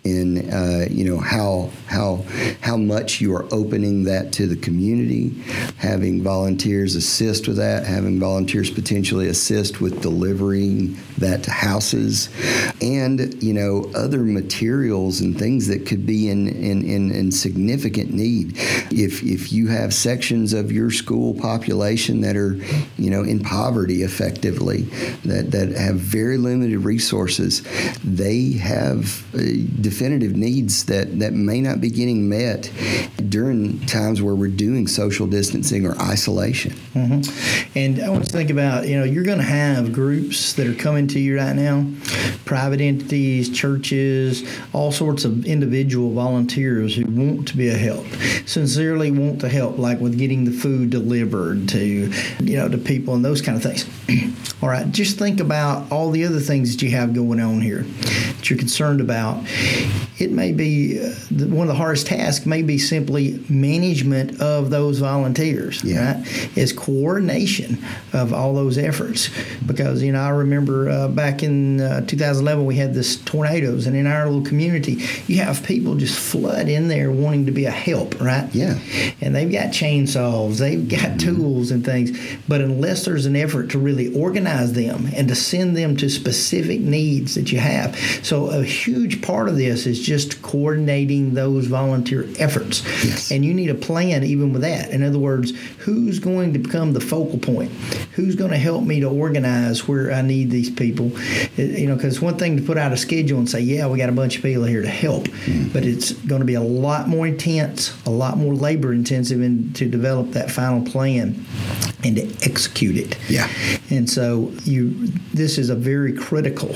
in uh, you know how how how much you are opening that to the community, having volunteers assist with that, having volunteers potentially assist with delivering that to houses, and you know other materials and things that could be in in, in, in significant need. If if you have sections of your school population that are you know in poverty effectively, that that have very limited resources, they have uh, definitive needs that, that may not be getting met during times where we're doing social distancing or isolation. Mm-hmm. And I want to think about, you know, you're going to have groups that are coming to you right now, private entities, churches, all sorts of individual volunteers who want to be a help, sincerely want to help, like with getting the food delivered to, you know, to people and those kind of things. all right, just think about all the other things that you have going on here that you're concerned about it may be uh, one of the hardest tasks may be simply management of those volunteers yeah. right? Is coordination of all those efforts. Because you know i remember uh, back in uh, 2011 we had this tornadoes and in our little community you have people just flood in there wanting to be a help right? Yeah. And they've got chainsaws they've got mm-hmm. tools and things but unless there's an effort to really organize them and to send them to specific needs that you have. So a huge part of this is just coordinating those volunteer efforts. Yes. And you need a plan even with that. In other words, who's going to become the focal point? Who's going to help me to organize where I need these people? You know, because one thing to put out a schedule and say, yeah, we got a bunch of people here to help, mm-hmm. but it's going to be a lot more intense, a lot more labor intensive in, to develop that final plan and to execute it. Yeah. And so you, this is a very critical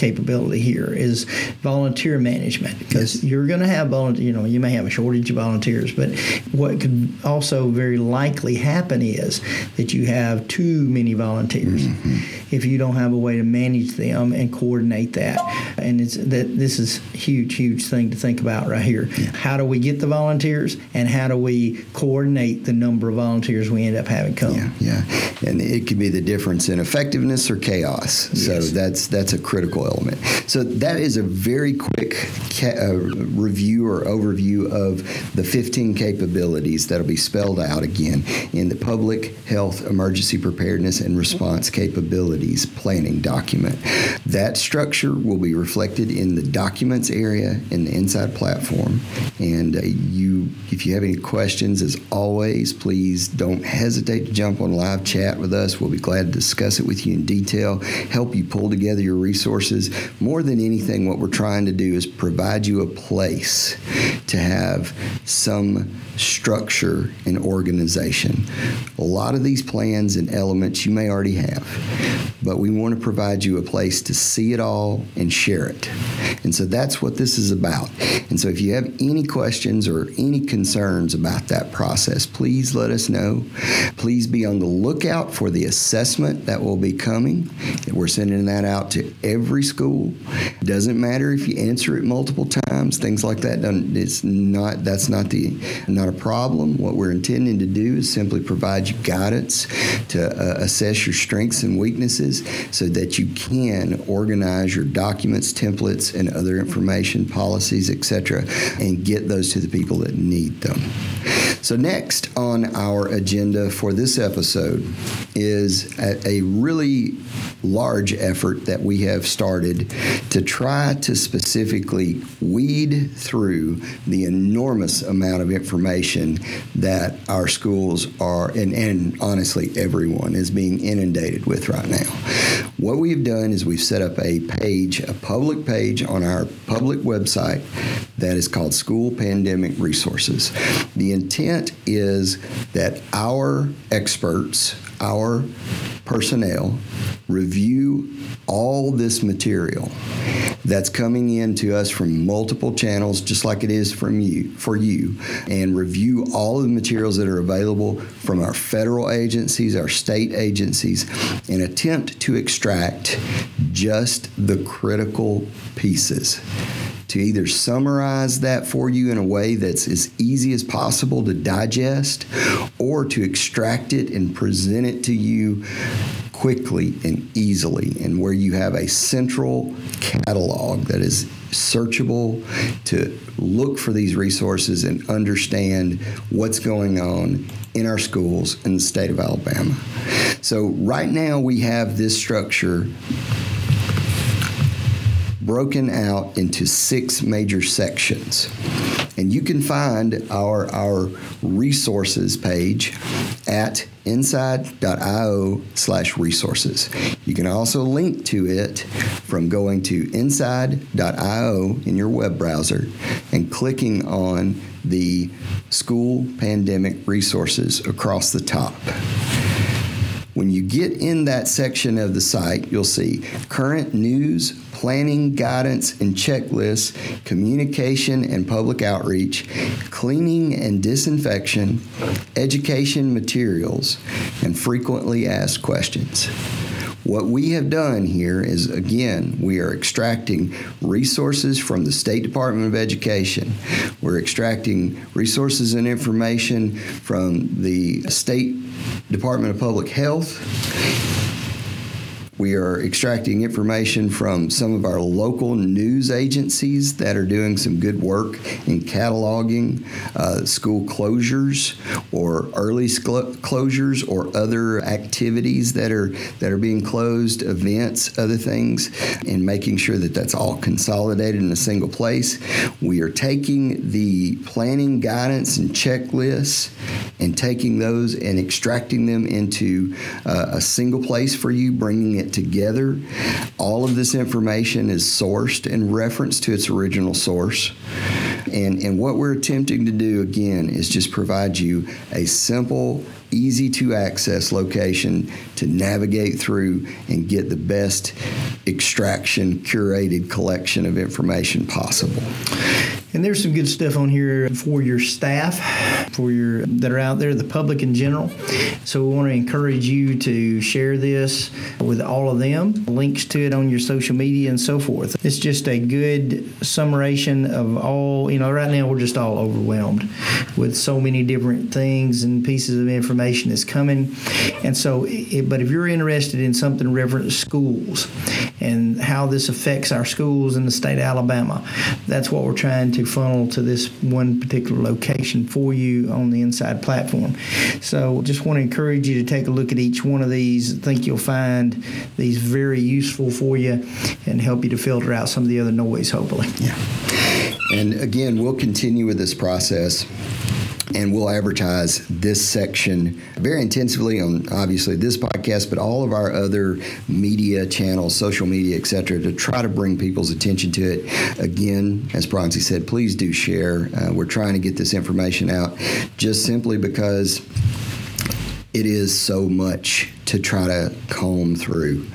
capability here is volunteer management because Yes. you're going to have volunteer. You know, you may have a shortage of volunteers, but what could also very likely happen is that you have too many volunteers mm-hmm. if you don't have a way to manage them and coordinate that. And it's that this is huge, huge thing to think about right here. How do we get the volunteers, and how do we coordinate the number of volunteers we end up having come? Yeah, yeah, and it could be the difference in effectiveness or chaos. So that's that's a critical So that is a very quick ca- uh, review or overview of the 15 capabilities that'll be spelled out again in the Public Health Emergency Preparedness and Response Capabilities Planning document. That structure will be reflected in the documents area in the inside platform, and uh, you, if you have any questions, as always, please don't hesitate to jump on live chat with us. We'll be glad to discuss it with you in detail, help you pull together your resources. More than anything, what we're trying to do is provide you a place to have some structure and organization. A lot of these plans and elements you may already have, but we want to provide you a place to see it all and share it. And so that's what this is about. And so if you have any questions or any concerns about that process, please let us know. Please be on the lookout for the assessment that will be coming. We're sending that out to every school. Doesn't matter if you answer it multiple times, things like that. It's not that's not the not a problem. What we're intending to do is simply provide you guidance to uh, assess your strengths and weaknesses so that you can organize your documents, templates, and other information, policies, etc., and get those to the people that need them. So, next on our agenda for this episode is a, a really large effort that we have started to try to specifically weed through the enormous amount of information that our schools are, and, and honestly, everyone is being inundated with right now. What we've done is we've set up a page, a public page on our public website that is called School Pandemic Resources. The intent is that our experts, our personnel, review all this material that's coming in to us from multiple channels just like it is from you for you and review all of the materials that are available from our federal agencies our state agencies and attempt to extract just the critical pieces to either summarize that for you in a way that's as easy as possible to digest or to extract it and present it to you quickly and easily and where you have a central catalog that is searchable to look for these resources and understand what's going on in our schools in the state of Alabama. So right now we have this structure broken out into six major sections. And you can find our, our resources page at inside.io slash resources. You can also link to it from going to inside.io in your web browser and clicking on the school pandemic resources across the top. When you get in that section of the site, you'll see current news, planning, guidance, and checklists, communication and public outreach, cleaning and disinfection, education materials, and frequently asked questions. What we have done here is, again, we are extracting resources from the State Department of Education. We're extracting resources and information from the State Department of Public Health. We are extracting information from some of our local news agencies that are doing some good work in cataloging uh, school closures or early sclo- closures or other activities that are that are being closed, events, other things, and making sure that that's all consolidated in a single place. We are taking the planning guidance and checklists and taking those and extracting them into uh, a single place for you, bringing it together. All of this information is sourced and referenced to its original source. And, and what we're attempting to do, again, is just provide you a simple, easy to access location to navigate through and get the best extraction, curated collection of information possible. And there's some good stuff on here for your staff, for your that are out there, the public in general. So we want to encourage you to share this with all of them. Links to it on your social media and so forth. It's just a good summation of all. You know, right now we're just all overwhelmed with so many different things and pieces of information that's coming. And so, it, but if you're interested in something referent schools and how this affects our schools in the state of Alabama, that's what we're trying to to funnel to this one particular location for you on the inside platform. So just want to encourage you to take a look at each one of these. I think you'll find these very useful for you and help you to filter out some of the other noise, hopefully. Yeah. And again, we'll continue with this process and we'll advertise this section very intensively on obviously this podcast, but all of our other media channels, social media, etc., to try to bring people's attention to it. Again, as Bronzy said, please do share. Uh, we're trying to get this information out just simply because it is so much to try to comb through.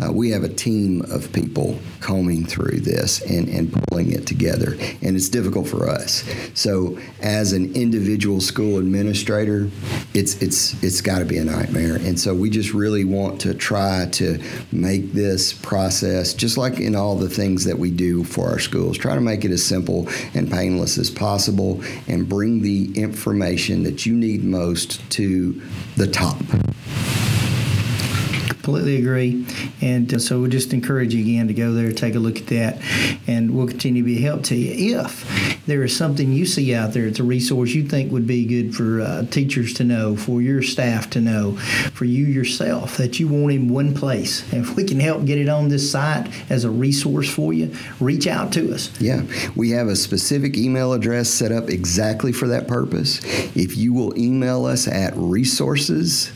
Uh, we have a team of people combing through this and, and pulling it together, and it's difficult for us. So, as an individual school administrator, it's it's it's got to be a nightmare. And so, we just really want to try to make this process, just like in all the things that we do for our schools, try to make it as simple and painless as possible, and bring the information that you need most to the top completely agree. And uh, so we just encourage you again to go there, take a look at that, and we'll continue to be a help to you. If there is something you see out there, it's a resource you think would be good for uh, teachers to know, for your staff to know, for you yourself, that you want in one place. And if we can help get it on this site as a resource for you, reach out to us. Yeah, we have a specific email address set up exactly for that purpose. If you will email us at resources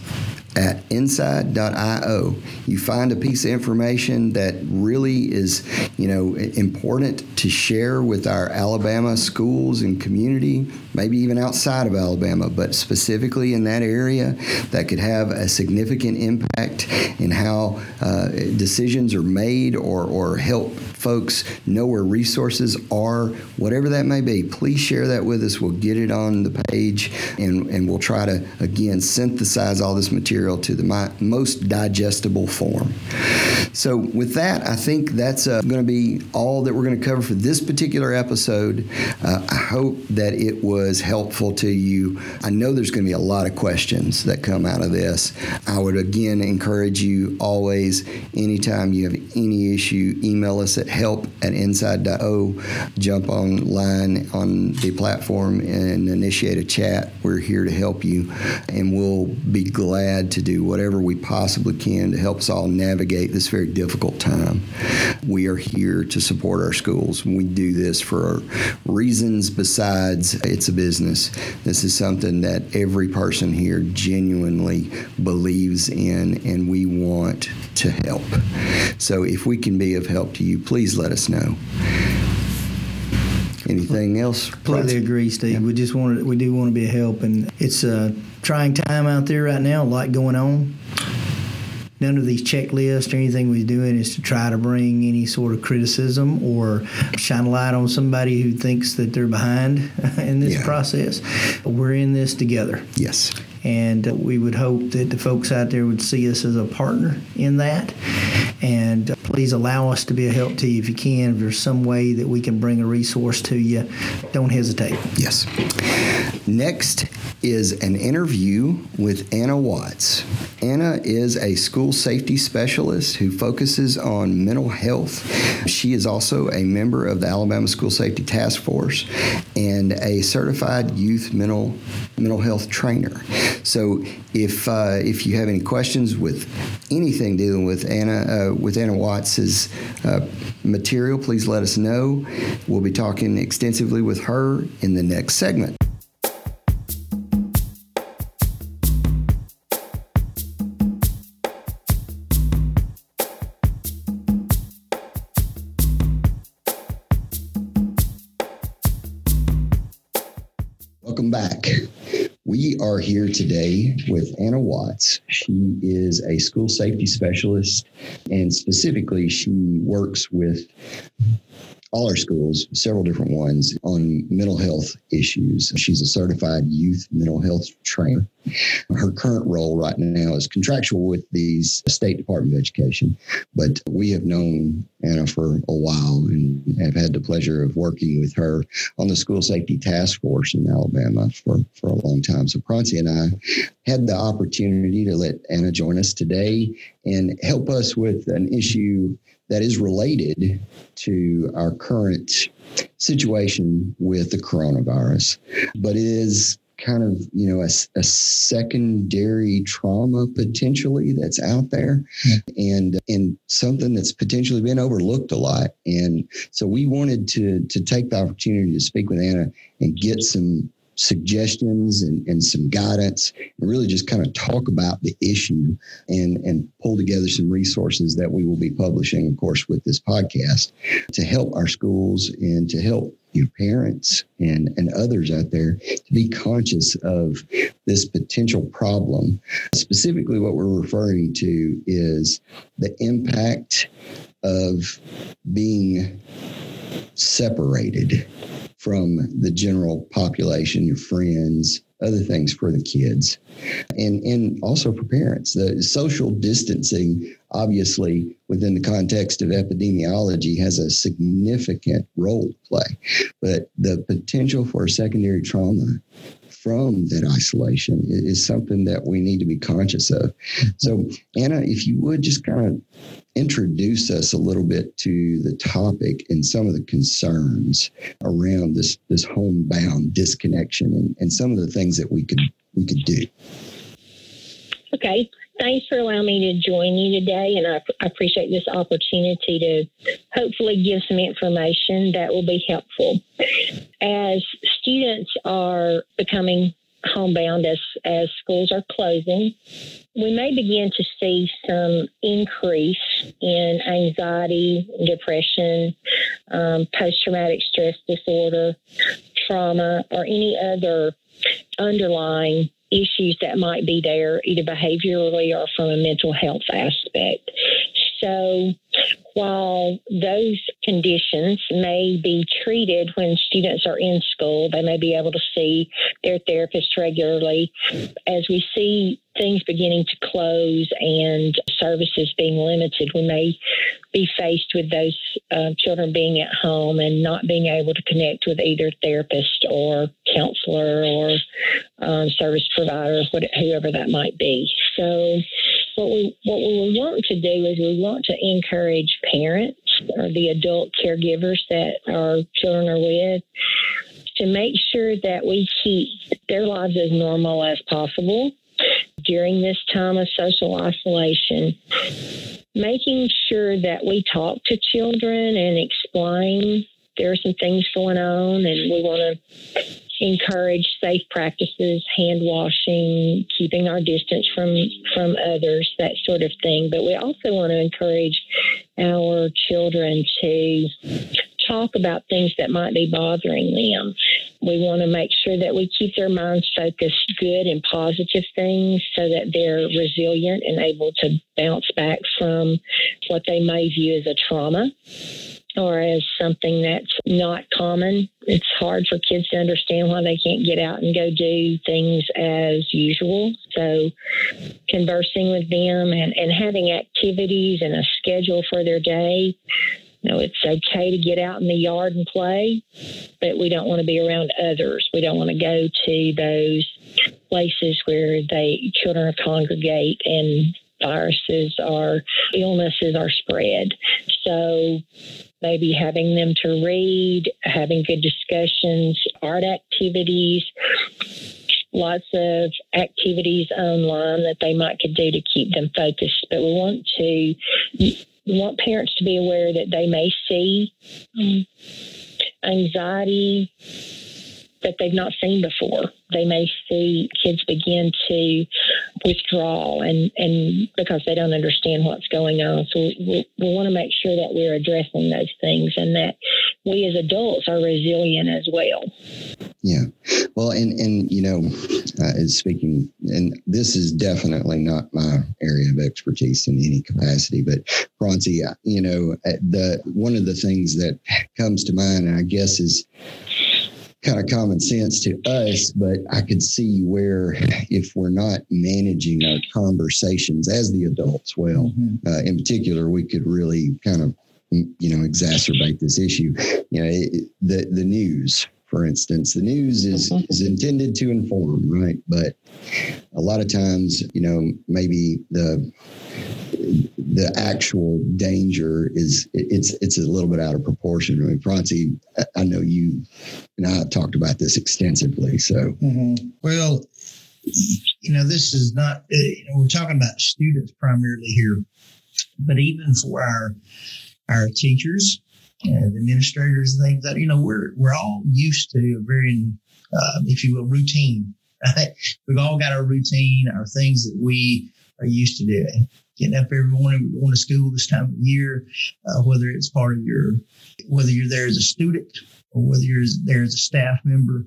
at inside.io. You find a piece of information that really is, you know, important to share with our Alabama schools and community, maybe even outside of Alabama, but specifically in that area that could have a significant impact in how uh, decisions are made or, or help folks know where resources are, whatever that may be. Please share that with us. We'll get it on the page and, and we'll try to, again, synthesize all this material to the most digestible form. So, with that, I think that's uh, going to be all that we're going to cover for this particular episode. Uh, I hope that it was helpful to you. I know there's going to be a lot of questions that come out of this. I would again encourage you always, anytime you have any issue, email us at help at inside.o. Jump online on the platform and initiate a chat. We're here to help you, and we'll be glad to do whatever we possibly can to help us all navigate this very difficult time. We are here to support our schools. We do this for reasons besides it's a business. This is something that every person here genuinely believes in, and we want to help. So if we can be of help to you, please let us know. Anything else? Completely agree, Steve. Yeah. We just want to, we do want to be a help, and it's a trying time out there right now. A lot going on. None of these checklists or anything we're doing is to try to bring any sort of criticism or shine a light on somebody who thinks that they're behind in this yeah. process. We're in this together. Yes. And we would hope that the folks out there would see us as a partner in that. And please allow us to be a help to you if you can. If there's some way that we can bring a resource to you, don't hesitate. Yes. Next is an interview with Anna Watts. Anna is a school safety specialist who focuses on mental health. She is also a member of the Alabama School Safety Task Force and a certified youth mental mental health trainer. So if uh, if you have any questions with anything dealing with Anna uh, with Anna Watts's uh, material, please let us know. We'll be talking extensively with her in the next segment. Here today with Anna Watts. She is a school safety specialist, and specifically, she works with all our schools, several different ones, on mental health issues. She's a certified youth mental health trainer. Her current role right now is contractual with the State Department of Education, but we have known Anna for a while and have had the pleasure of working with her on the school safety task force in Alabama for, for a long time. So Francie and I had the opportunity to let Anna join us today and help us with an issue that is related to our current situation with the coronavirus, but it is kind of you know a, a secondary trauma potentially that's out there yeah. and and something that's potentially been overlooked a lot and so we wanted to to take the opportunity to speak with anna and get some suggestions and, and some guidance and really just kind of talk about the issue and, and pull together some resources that we will be publishing, of course, with this podcast to help our schools and to help your parents and, and others out there to be conscious of this potential problem. Specifically, what we're referring to is the impact of being separated from the general population, your friends, other things for the kids, and and also for parents. The social distancing, obviously, within the context of epidemiology, has a significant role to play, but the potential for secondary trauma from that isolation is something that we need to be conscious of. So, Anna, if you would just kind of introduce us a little bit to the topic and some of the concerns around this this homebound disconnection and, and some of the things that we could we could do. Okay. Thanks for allowing me to join you today, and I, I appreciate this opportunity to hopefully give some information that will be helpful. As students are becoming homebound as, as schools are closing, we may begin to see some increase in anxiety, depression, um, post traumatic stress disorder, trauma, or any other underlying issues that might be there, either behaviorally or from a mental health aspect. So, while those conditions may be treated when students are in school, they may be able to see their therapist regularly. As we see things beginning to close and services being limited, we may be faced with those uh, children being at home and not being able to connect with either therapist or counselor or um, service provider, whoever that might be. So, what we what we want to do is we want to encourage parents or the adult caregivers that our children are with to make sure that we keep their lives as normal as possible during this time of social isolation. Making sure that we talk to children and explain there are some things going on and we want to encourage safe practices, hand washing, keeping our distance from from others, that sort of thing. But we also want to encourage our children to talk about things that might be bothering them. We want to make sure that we keep their minds focused good and positive things so that they're resilient and able to bounce back from what they may view as a trauma or as something that's not common. It's hard for kids to understand why they can't get out and go do things as usual. So, conversing with them and, and having activities and a schedule for their day. You know, it's okay to get out in the yard and play, but we don't want to be around others. We don't want to go to those places where they children congregate and viruses or illnesses are spread. So maybe having them to read, having good discussions, art activities, lots of activities online that they might could do to keep them focused. But we want to we want parents to be aware that they may see um, anxiety that they've not seen before. They may see kids begin to withdraw and, and because they don't understand what's going on. So we, we want to make sure that we're addressing those things and that we as adults are resilient as well. Yeah. Well, and and you know, uh, speaking, and this is definitely not my area of expertise in any capacity, but Francie, you know, uh, the one of the things that comes to mind, I guess is kind of common sense to us, but I could see where if we're not managing our conversations as the adults well, mm-hmm. uh, in particular, we could really kind of you know exacerbate this issue. You know, it, the the news for instance. The news is, mm-hmm. is intended to inform, right? But a lot of times, you know, maybe the the actual danger is it's it's a little bit out of proportion. I mean, Francie, I know you and I talked about this extensively. So, mm-hmm. well, you know, this is not. You know, we're talking about students primarily here, but even for our our teachers, and administrators and things that you know we're we're all used to a very uh, if you will routine right we've all got our routine our things that we are used to doing. Getting up every morning going to school this time of year uh, whether it's part of your whether you're there as a student or whether you're there as a staff member.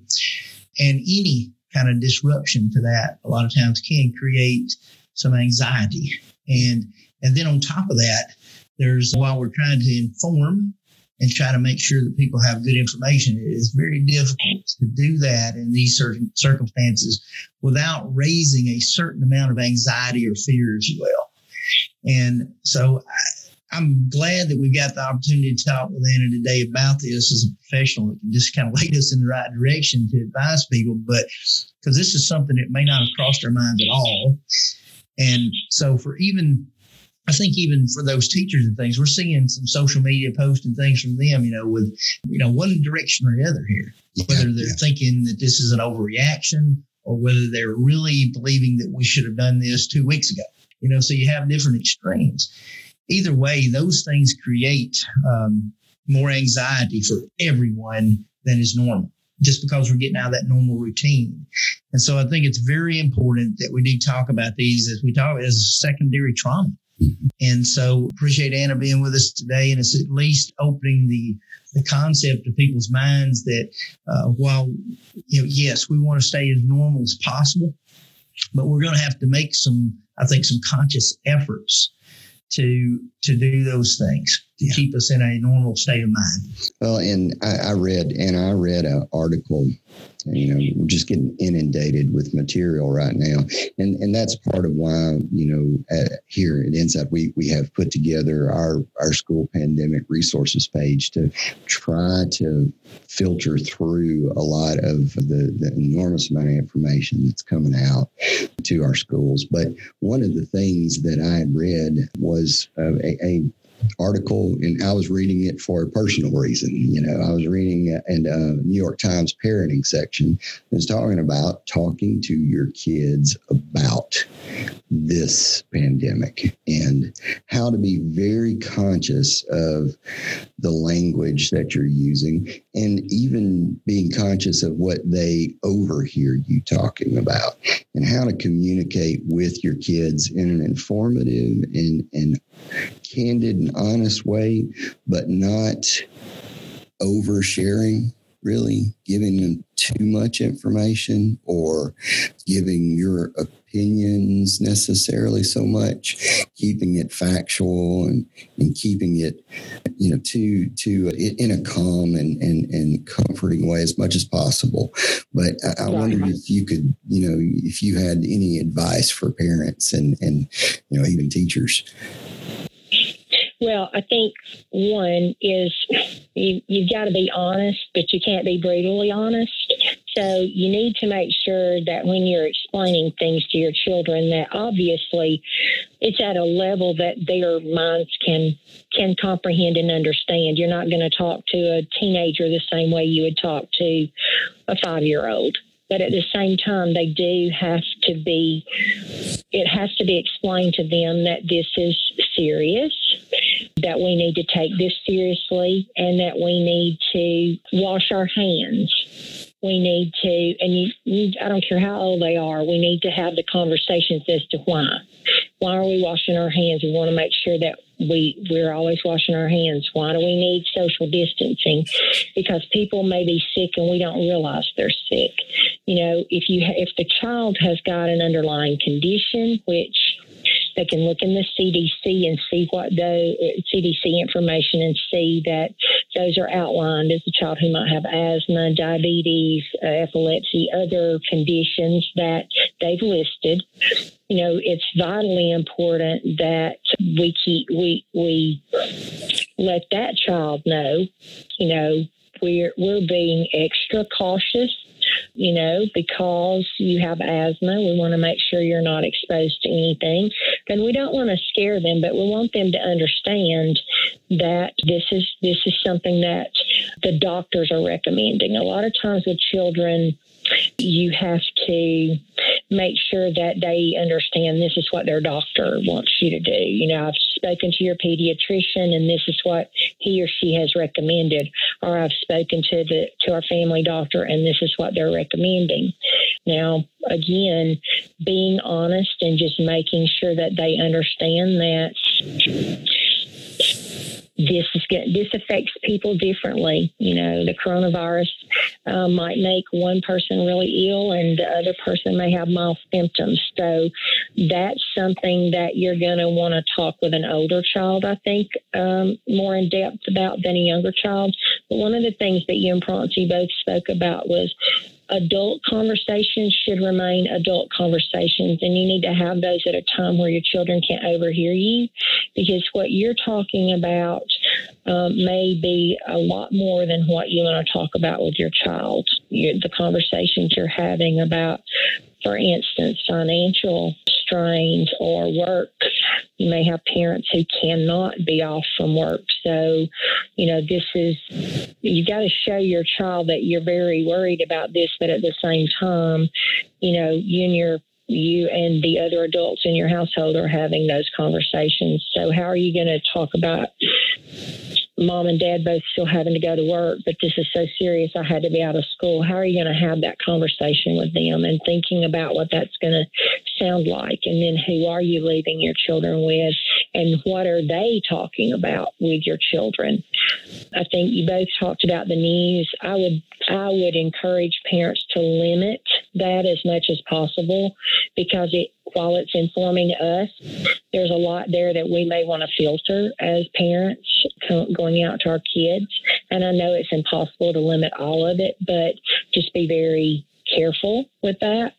And any kind of disruption to that a lot of times can create some anxiety. And and then on top of that there's while we're trying to inform and try to make sure that people have good information. It is very difficult to do that in these certain circumstances without raising a certain amount of anxiety or fear, as you will. And so I, I'm glad that we've got the opportunity to talk with Anna today about this as a professional that can just kind of lead us in the right direction to advise people. But because this is something that may not have crossed our minds at all. And so for even I think even for those teachers and things, we're seeing some social media posts and things from them, you know, with, you know, one direction or the other here, yeah, whether they're yeah. thinking that this is an overreaction or whether they're really believing that we should have done this two weeks ago, you know, so you have different extremes. Either way, those things create um, more anxiety for everyone than is normal just because we're getting out of that normal routine. And so I think it's very important that we do talk about these as we talk as secondary trauma. And so appreciate Anna being with us today. And it's at least opening the, the concept of people's minds that uh, while, you know, yes, we want to stay as normal as possible, but we're going to have to make some, I think, some conscious efforts to to do those things to yeah. keep us in a normal state of mind. Well, and I, I read and I read an article you know we're just getting inundated with material right now and and that's part of why you know at, here at insight we we have put together our our school pandemic resources page to try to filter through a lot of the, the enormous amount of information that's coming out to our schools but one of the things that i had read was uh, a, a article and I was reading it for a personal reason. You know, I was reading in a New York Times parenting section. It's talking about talking to your kids about this pandemic and how to be very conscious of the language that you're using and even being conscious of what they overhear you talking about and how to communicate with your kids in an informative and, and candid and honest way, but not oversharing really giving them too much information or giving your opinions necessarily so much keeping it factual and, and keeping it you know to to uh, in a calm and, and and comforting way as much as possible. But i, I wondered if you could you know if you had any advice for parents and and you know even teachers. Well, I think one is you, you've got to be honest, but you can't be brutally honest. So you need to make sure that when you're explaining things to your children, that obviously it's at a level that their minds can can comprehend and understand. You're not going to talk to a teenager the same way you would talk to a five year old but at the same time, they do have to be, it has to be explained to them that this is serious, that we need to take this seriously, and that we need to wash our hands. We need to, and you, you, I don't care how old they are, we need to have the conversations as to why. Why are we washing our hands? We want to make sure that we we're always washing our hands. Why do we need social distancing? Because people may be sick and we don't realize they're sick. You know, if you if the child has got an underlying condition, which they can look in the CDC and see what the CDC information and see that those are outlined as a child who might have asthma, diabetes, uh, epilepsy, other conditions that they've listed. You know, it's vitally important that we keep we we let that child know. You know, we're we're being extra cautious you know, because you have asthma, we want to make sure you're not exposed to anything. And we don't want to scare them, but we want them to understand that this is this is something that the doctors are recommending. A lot of times with children, you have to make sure that they understand this is what their doctor wants you to do. You know, I've spoken to your pediatrician and this is what he or she has recommended, or I've spoken to the to our family doctor and this is what they're recommending. Now, again, being honest and just making sure that they understand that this is good. This affects people differently. You know, the coronavirus uh, might make one person really ill, and the other person may have mild symptoms. So that's something that you're going to want to talk with an older child, I think, um, more in depth about than a younger child. But one of the things that you and Francie both spoke about was adult conversations should remain adult conversations, and you need to have those at a time where your children can't overhear you because what you're talking about um, may be a lot more than what you want to talk about with your child. You, the conversations you're having about, for instance, financial strains or work. You may have parents who cannot be off from work. So, you know, this is, you got to show your child that you're very worried about this, but at the same time, you know, you and your you and the other adults in your household are having those conversations. So, how are you going to talk about mom and dad both still having to go to work, but this is so serious, I had to be out of school. How are you going to have that conversation with them and thinking about what that's going to sound like? And then who are you leaving your children with? And what are they talking about with your children? I think you both talked about the news. I would I would encourage parents to limit that as much as possible because it while it's informing us, there's a lot there that we may want to filter as parents going out to our kids. And I know it's impossible to limit all of it, but just be very careful with that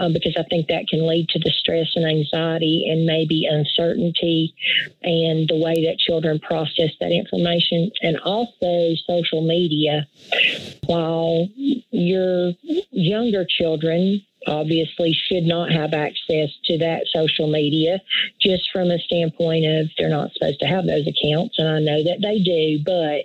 um, because I think that can lead to the stress and anxiety and maybe uncertainty and the way that children process that information. And also social media. While your younger children obviously should not have access to that social media just from a standpoint of they're not supposed to have those accounts. And i know that they do but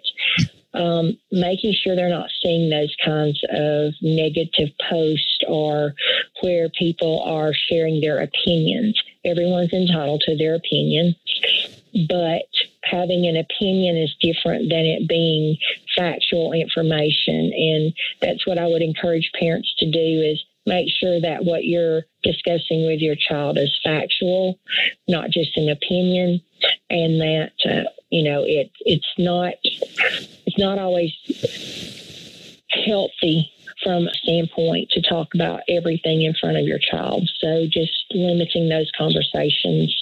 um, making sure they're not seeing those kinds of negative posts or where people are sharing their opinions. Everyone's entitled to their opinion but having an opinion is different than it being factual information. And that's what i would encourage parents to do is make sure that what you're discussing with your child is factual, not just an opinion, and that uh, you know it it's not it's not always healthy from a standpoint to talk about everything in front of your child. So just limiting those conversations.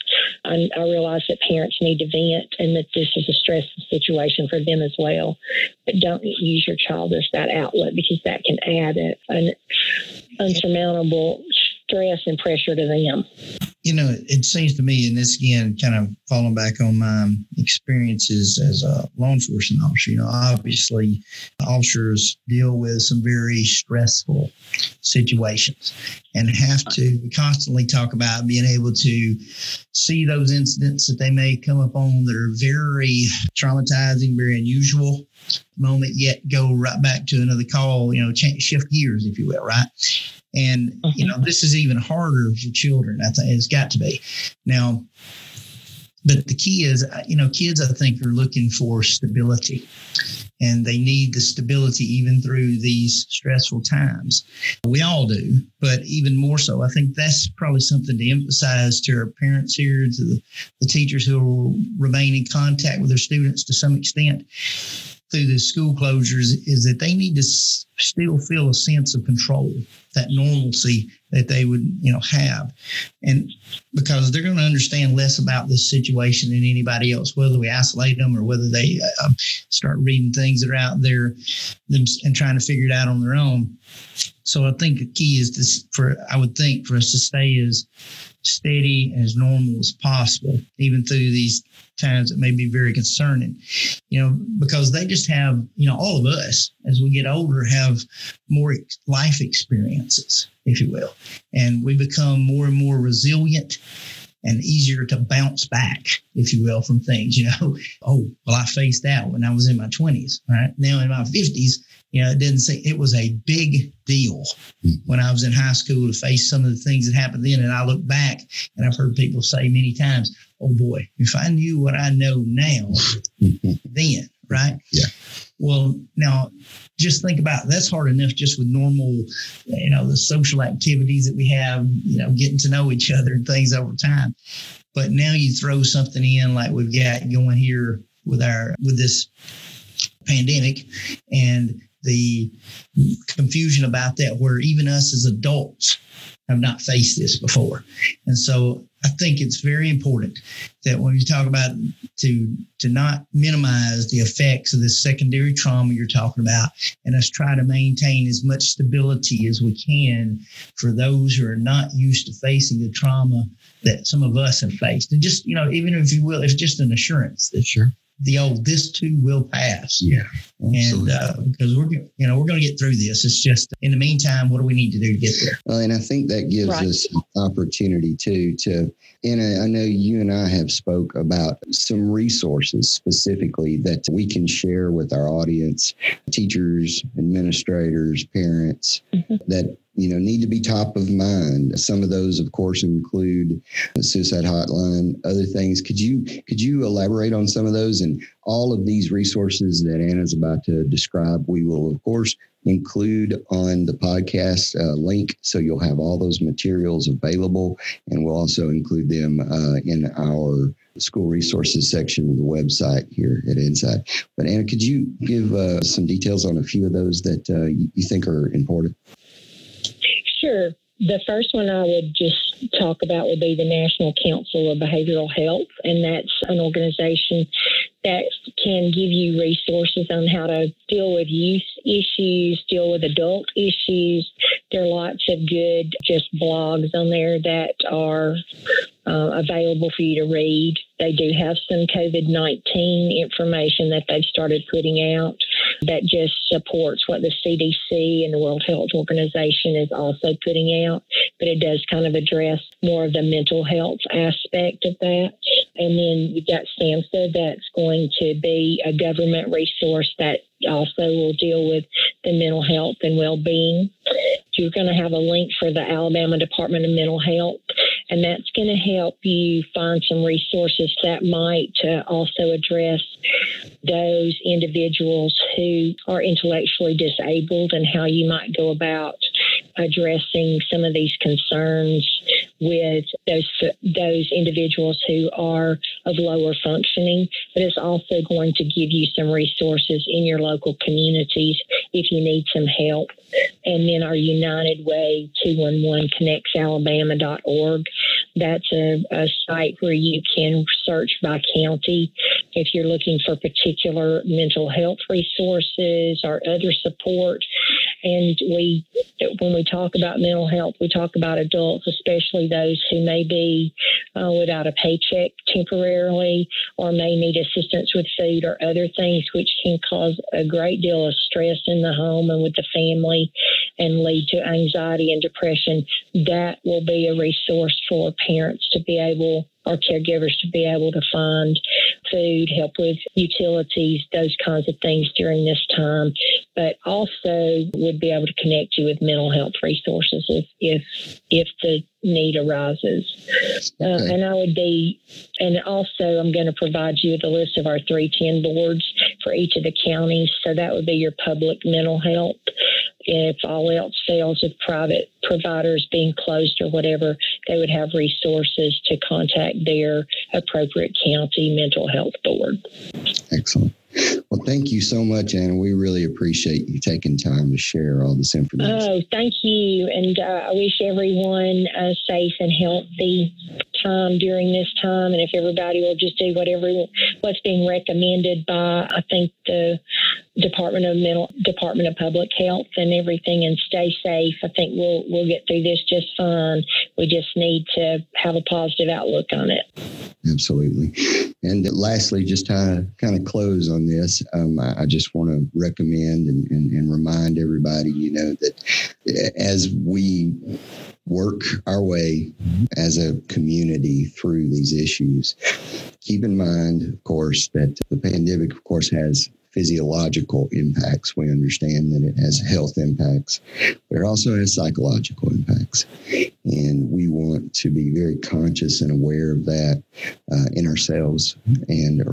I, I realize that parents need to vent and that this is a stressful situation for them as well. But don't use your child as that outlet because that can add a, an unsurmountable stress and pressure to them. You know, it seems to me, and this again, kind of falling back on my experiences as a law enforcement officer, you know, obviously officers deal with some very stressful situations and have to constantly talk about being able to see those incidents that they may come up on that are very traumatizing, very unusual moment, yet go right back to another call, you know, change, shift gears, if you will, right? And, mm-hmm. you know, this is even harder for children. I think it's got to be. Now, but the key is, uh, you know, kids, I think, are looking for stability. and they need the stability even through these stressful times. We all do, but even more so, I think that's probably something to emphasize to our parents here, to the, the teachers who will remain in contact with their students to some extent through the school closures is that they need to s- still feel a sense of control, that normalcy that they would, you know, have, and because they're going to understand less about this situation than anybody else, whether we isolate them or whether they uh, start reading things that are out there and trying to figure it out on their own. So I think the key is this for I would think for us to stay as steady and as normal as possible, even through these times that may be very concerning, you know, because they just have, you know, all of us as we get older have more life experiences, if you will, and we become more and more resilient and easier to bounce back, if you will, from things. You know, oh, well, I faced that when I was in my 20s. Right now, in my 50s, you know, it didn't say it was a big deal hmm. when I was in high school to face some of the things that happened then. And I look back and I've heard people say many times, oh boy, if I knew what I know now, then, right? Yeah. Well, now just think about that's hard enough just with normal, you know, the social activities that we have, you know, getting to know each other and things over time. But now you throw something in like we've got going here with our with this pandemic and the confusion about that, where even us as adults have not faced this before. And so I think it's very important that when you talk about to to not minimize the effects of this secondary trauma you're talking about, and us try to maintain as much stability as we can for those who are not used to facing the trauma that some of us have faced. And just, you know, even if you will, it's just an assurance that Sure. The old this too will pass Yeah. and uh, because we're you know we're going to get through this it's just in the meantime what do we need to do to get there Well, and I think that gives Right. us opportunity too to, and I I know you and I have spoke about some resources specifically that we can share with our audience, teachers, administrators, parents, Mhm. that you know need to be top of mind. Some of those, of course, include the suicide hotline, other things. Could you could you elaborate on some of those and all of these resources that Anna's about to describe? We will, of course, include on the podcast uh, link so you'll have all those materials available and we'll also include them uh, in our school resources section of the website here at inside but anna could you give uh, some details on a few of those that uh, you, you think are important Sure. The first one I would just talk about would be the National Council of Behavioral Health, and that's an organization that can give you resources on how to deal with youth issues, deal with adult issues. There are lots of good just blogs on there that are uh, available for you to read. They do have some COVID 19 information that they've started putting out that just supports what the CDC and the World Health Organization is also putting out, but it does kind of address more of the mental health aspect of that. And then you've got SAMHSA that's going to be a government resource that also will deal with the mental health and well-being. You're going to have a link for the Alabama Department of Mental Health, and that's going to help you find some resources that might uh, also address those individuals who are intellectually disabled and how you might go about addressing some of these concerns with those those individuals who are of lower functioning but it's also going to give you some resources in your local communities if you need some help and then our united way 211 connectsalabama.org that's a, a site where you can search by county if you're looking for particular mental health resources or other support. And we, when we talk about mental health, we talk about adults, especially those who may be uh, without a paycheck temporarily or may need assistance with food or other things, which can cause a great deal of stress in the home and with the family and lead to anxiety and depression. That will be a resource for parents to be able or caregivers to be able to find food, help with utilities, those kinds of things during this time, but also would be able to connect you with mental health resources if if, if the need arises. Uh, and I would be, and also I'm going to provide you with a list of our 310 boards for each of the counties. So that would be your public mental health. If all else fails, with private providers being closed or whatever, they would have resources to contact their appropriate county mental health board. Excellent. Well, thank you so much, Anna. We really appreciate you taking time to share all this information. Oh, thank you. And uh, I wish everyone a safe and healthy time during this time. And if everybody will just do whatever what's being recommended by, I think the Department of Mental Department of Public Health and everything, and stay safe. I think we'll we'll get through this just fine. We just need to have a positive outlook on it. Absolutely. And lastly, just to kind of close on this, um, I, I, just want to recommend and, and, and remind everybody, you know, that as we work our way as a community through these issues. Keep in mind, of course, that the pandemic, of course, has physiological impacts. We understand that it has health impacts, but it also has psychological impacts. And we want to be very conscious and aware of that uh, in ourselves and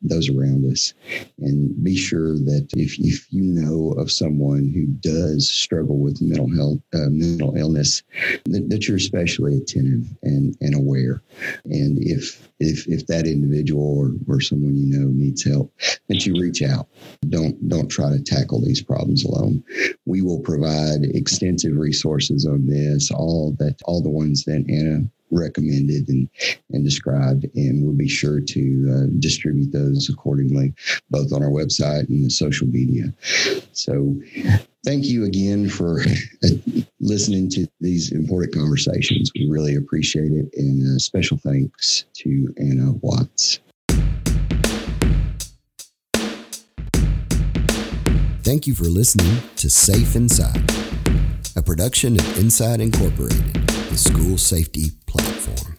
those around us. And be sure that if, if you know of someone who does struggle with mental health, uh, mental illness, that, that you're especially attentive and, and aware. And if if if that individual or, or someone you know needs help, that you reach out. Don't don't try to tackle these problems alone. We will provide extensive resources on this, all that all the ones that Anna recommended and, and described, and we'll be sure to uh, distribute those accordingly, both on our website and the social media. So, thank you again for listening to these important conversations. We really appreciate it, and special thanks to Anna Watts. Thank you for listening to Safe Inside, a production of Inside Incorporated, the school safety platform.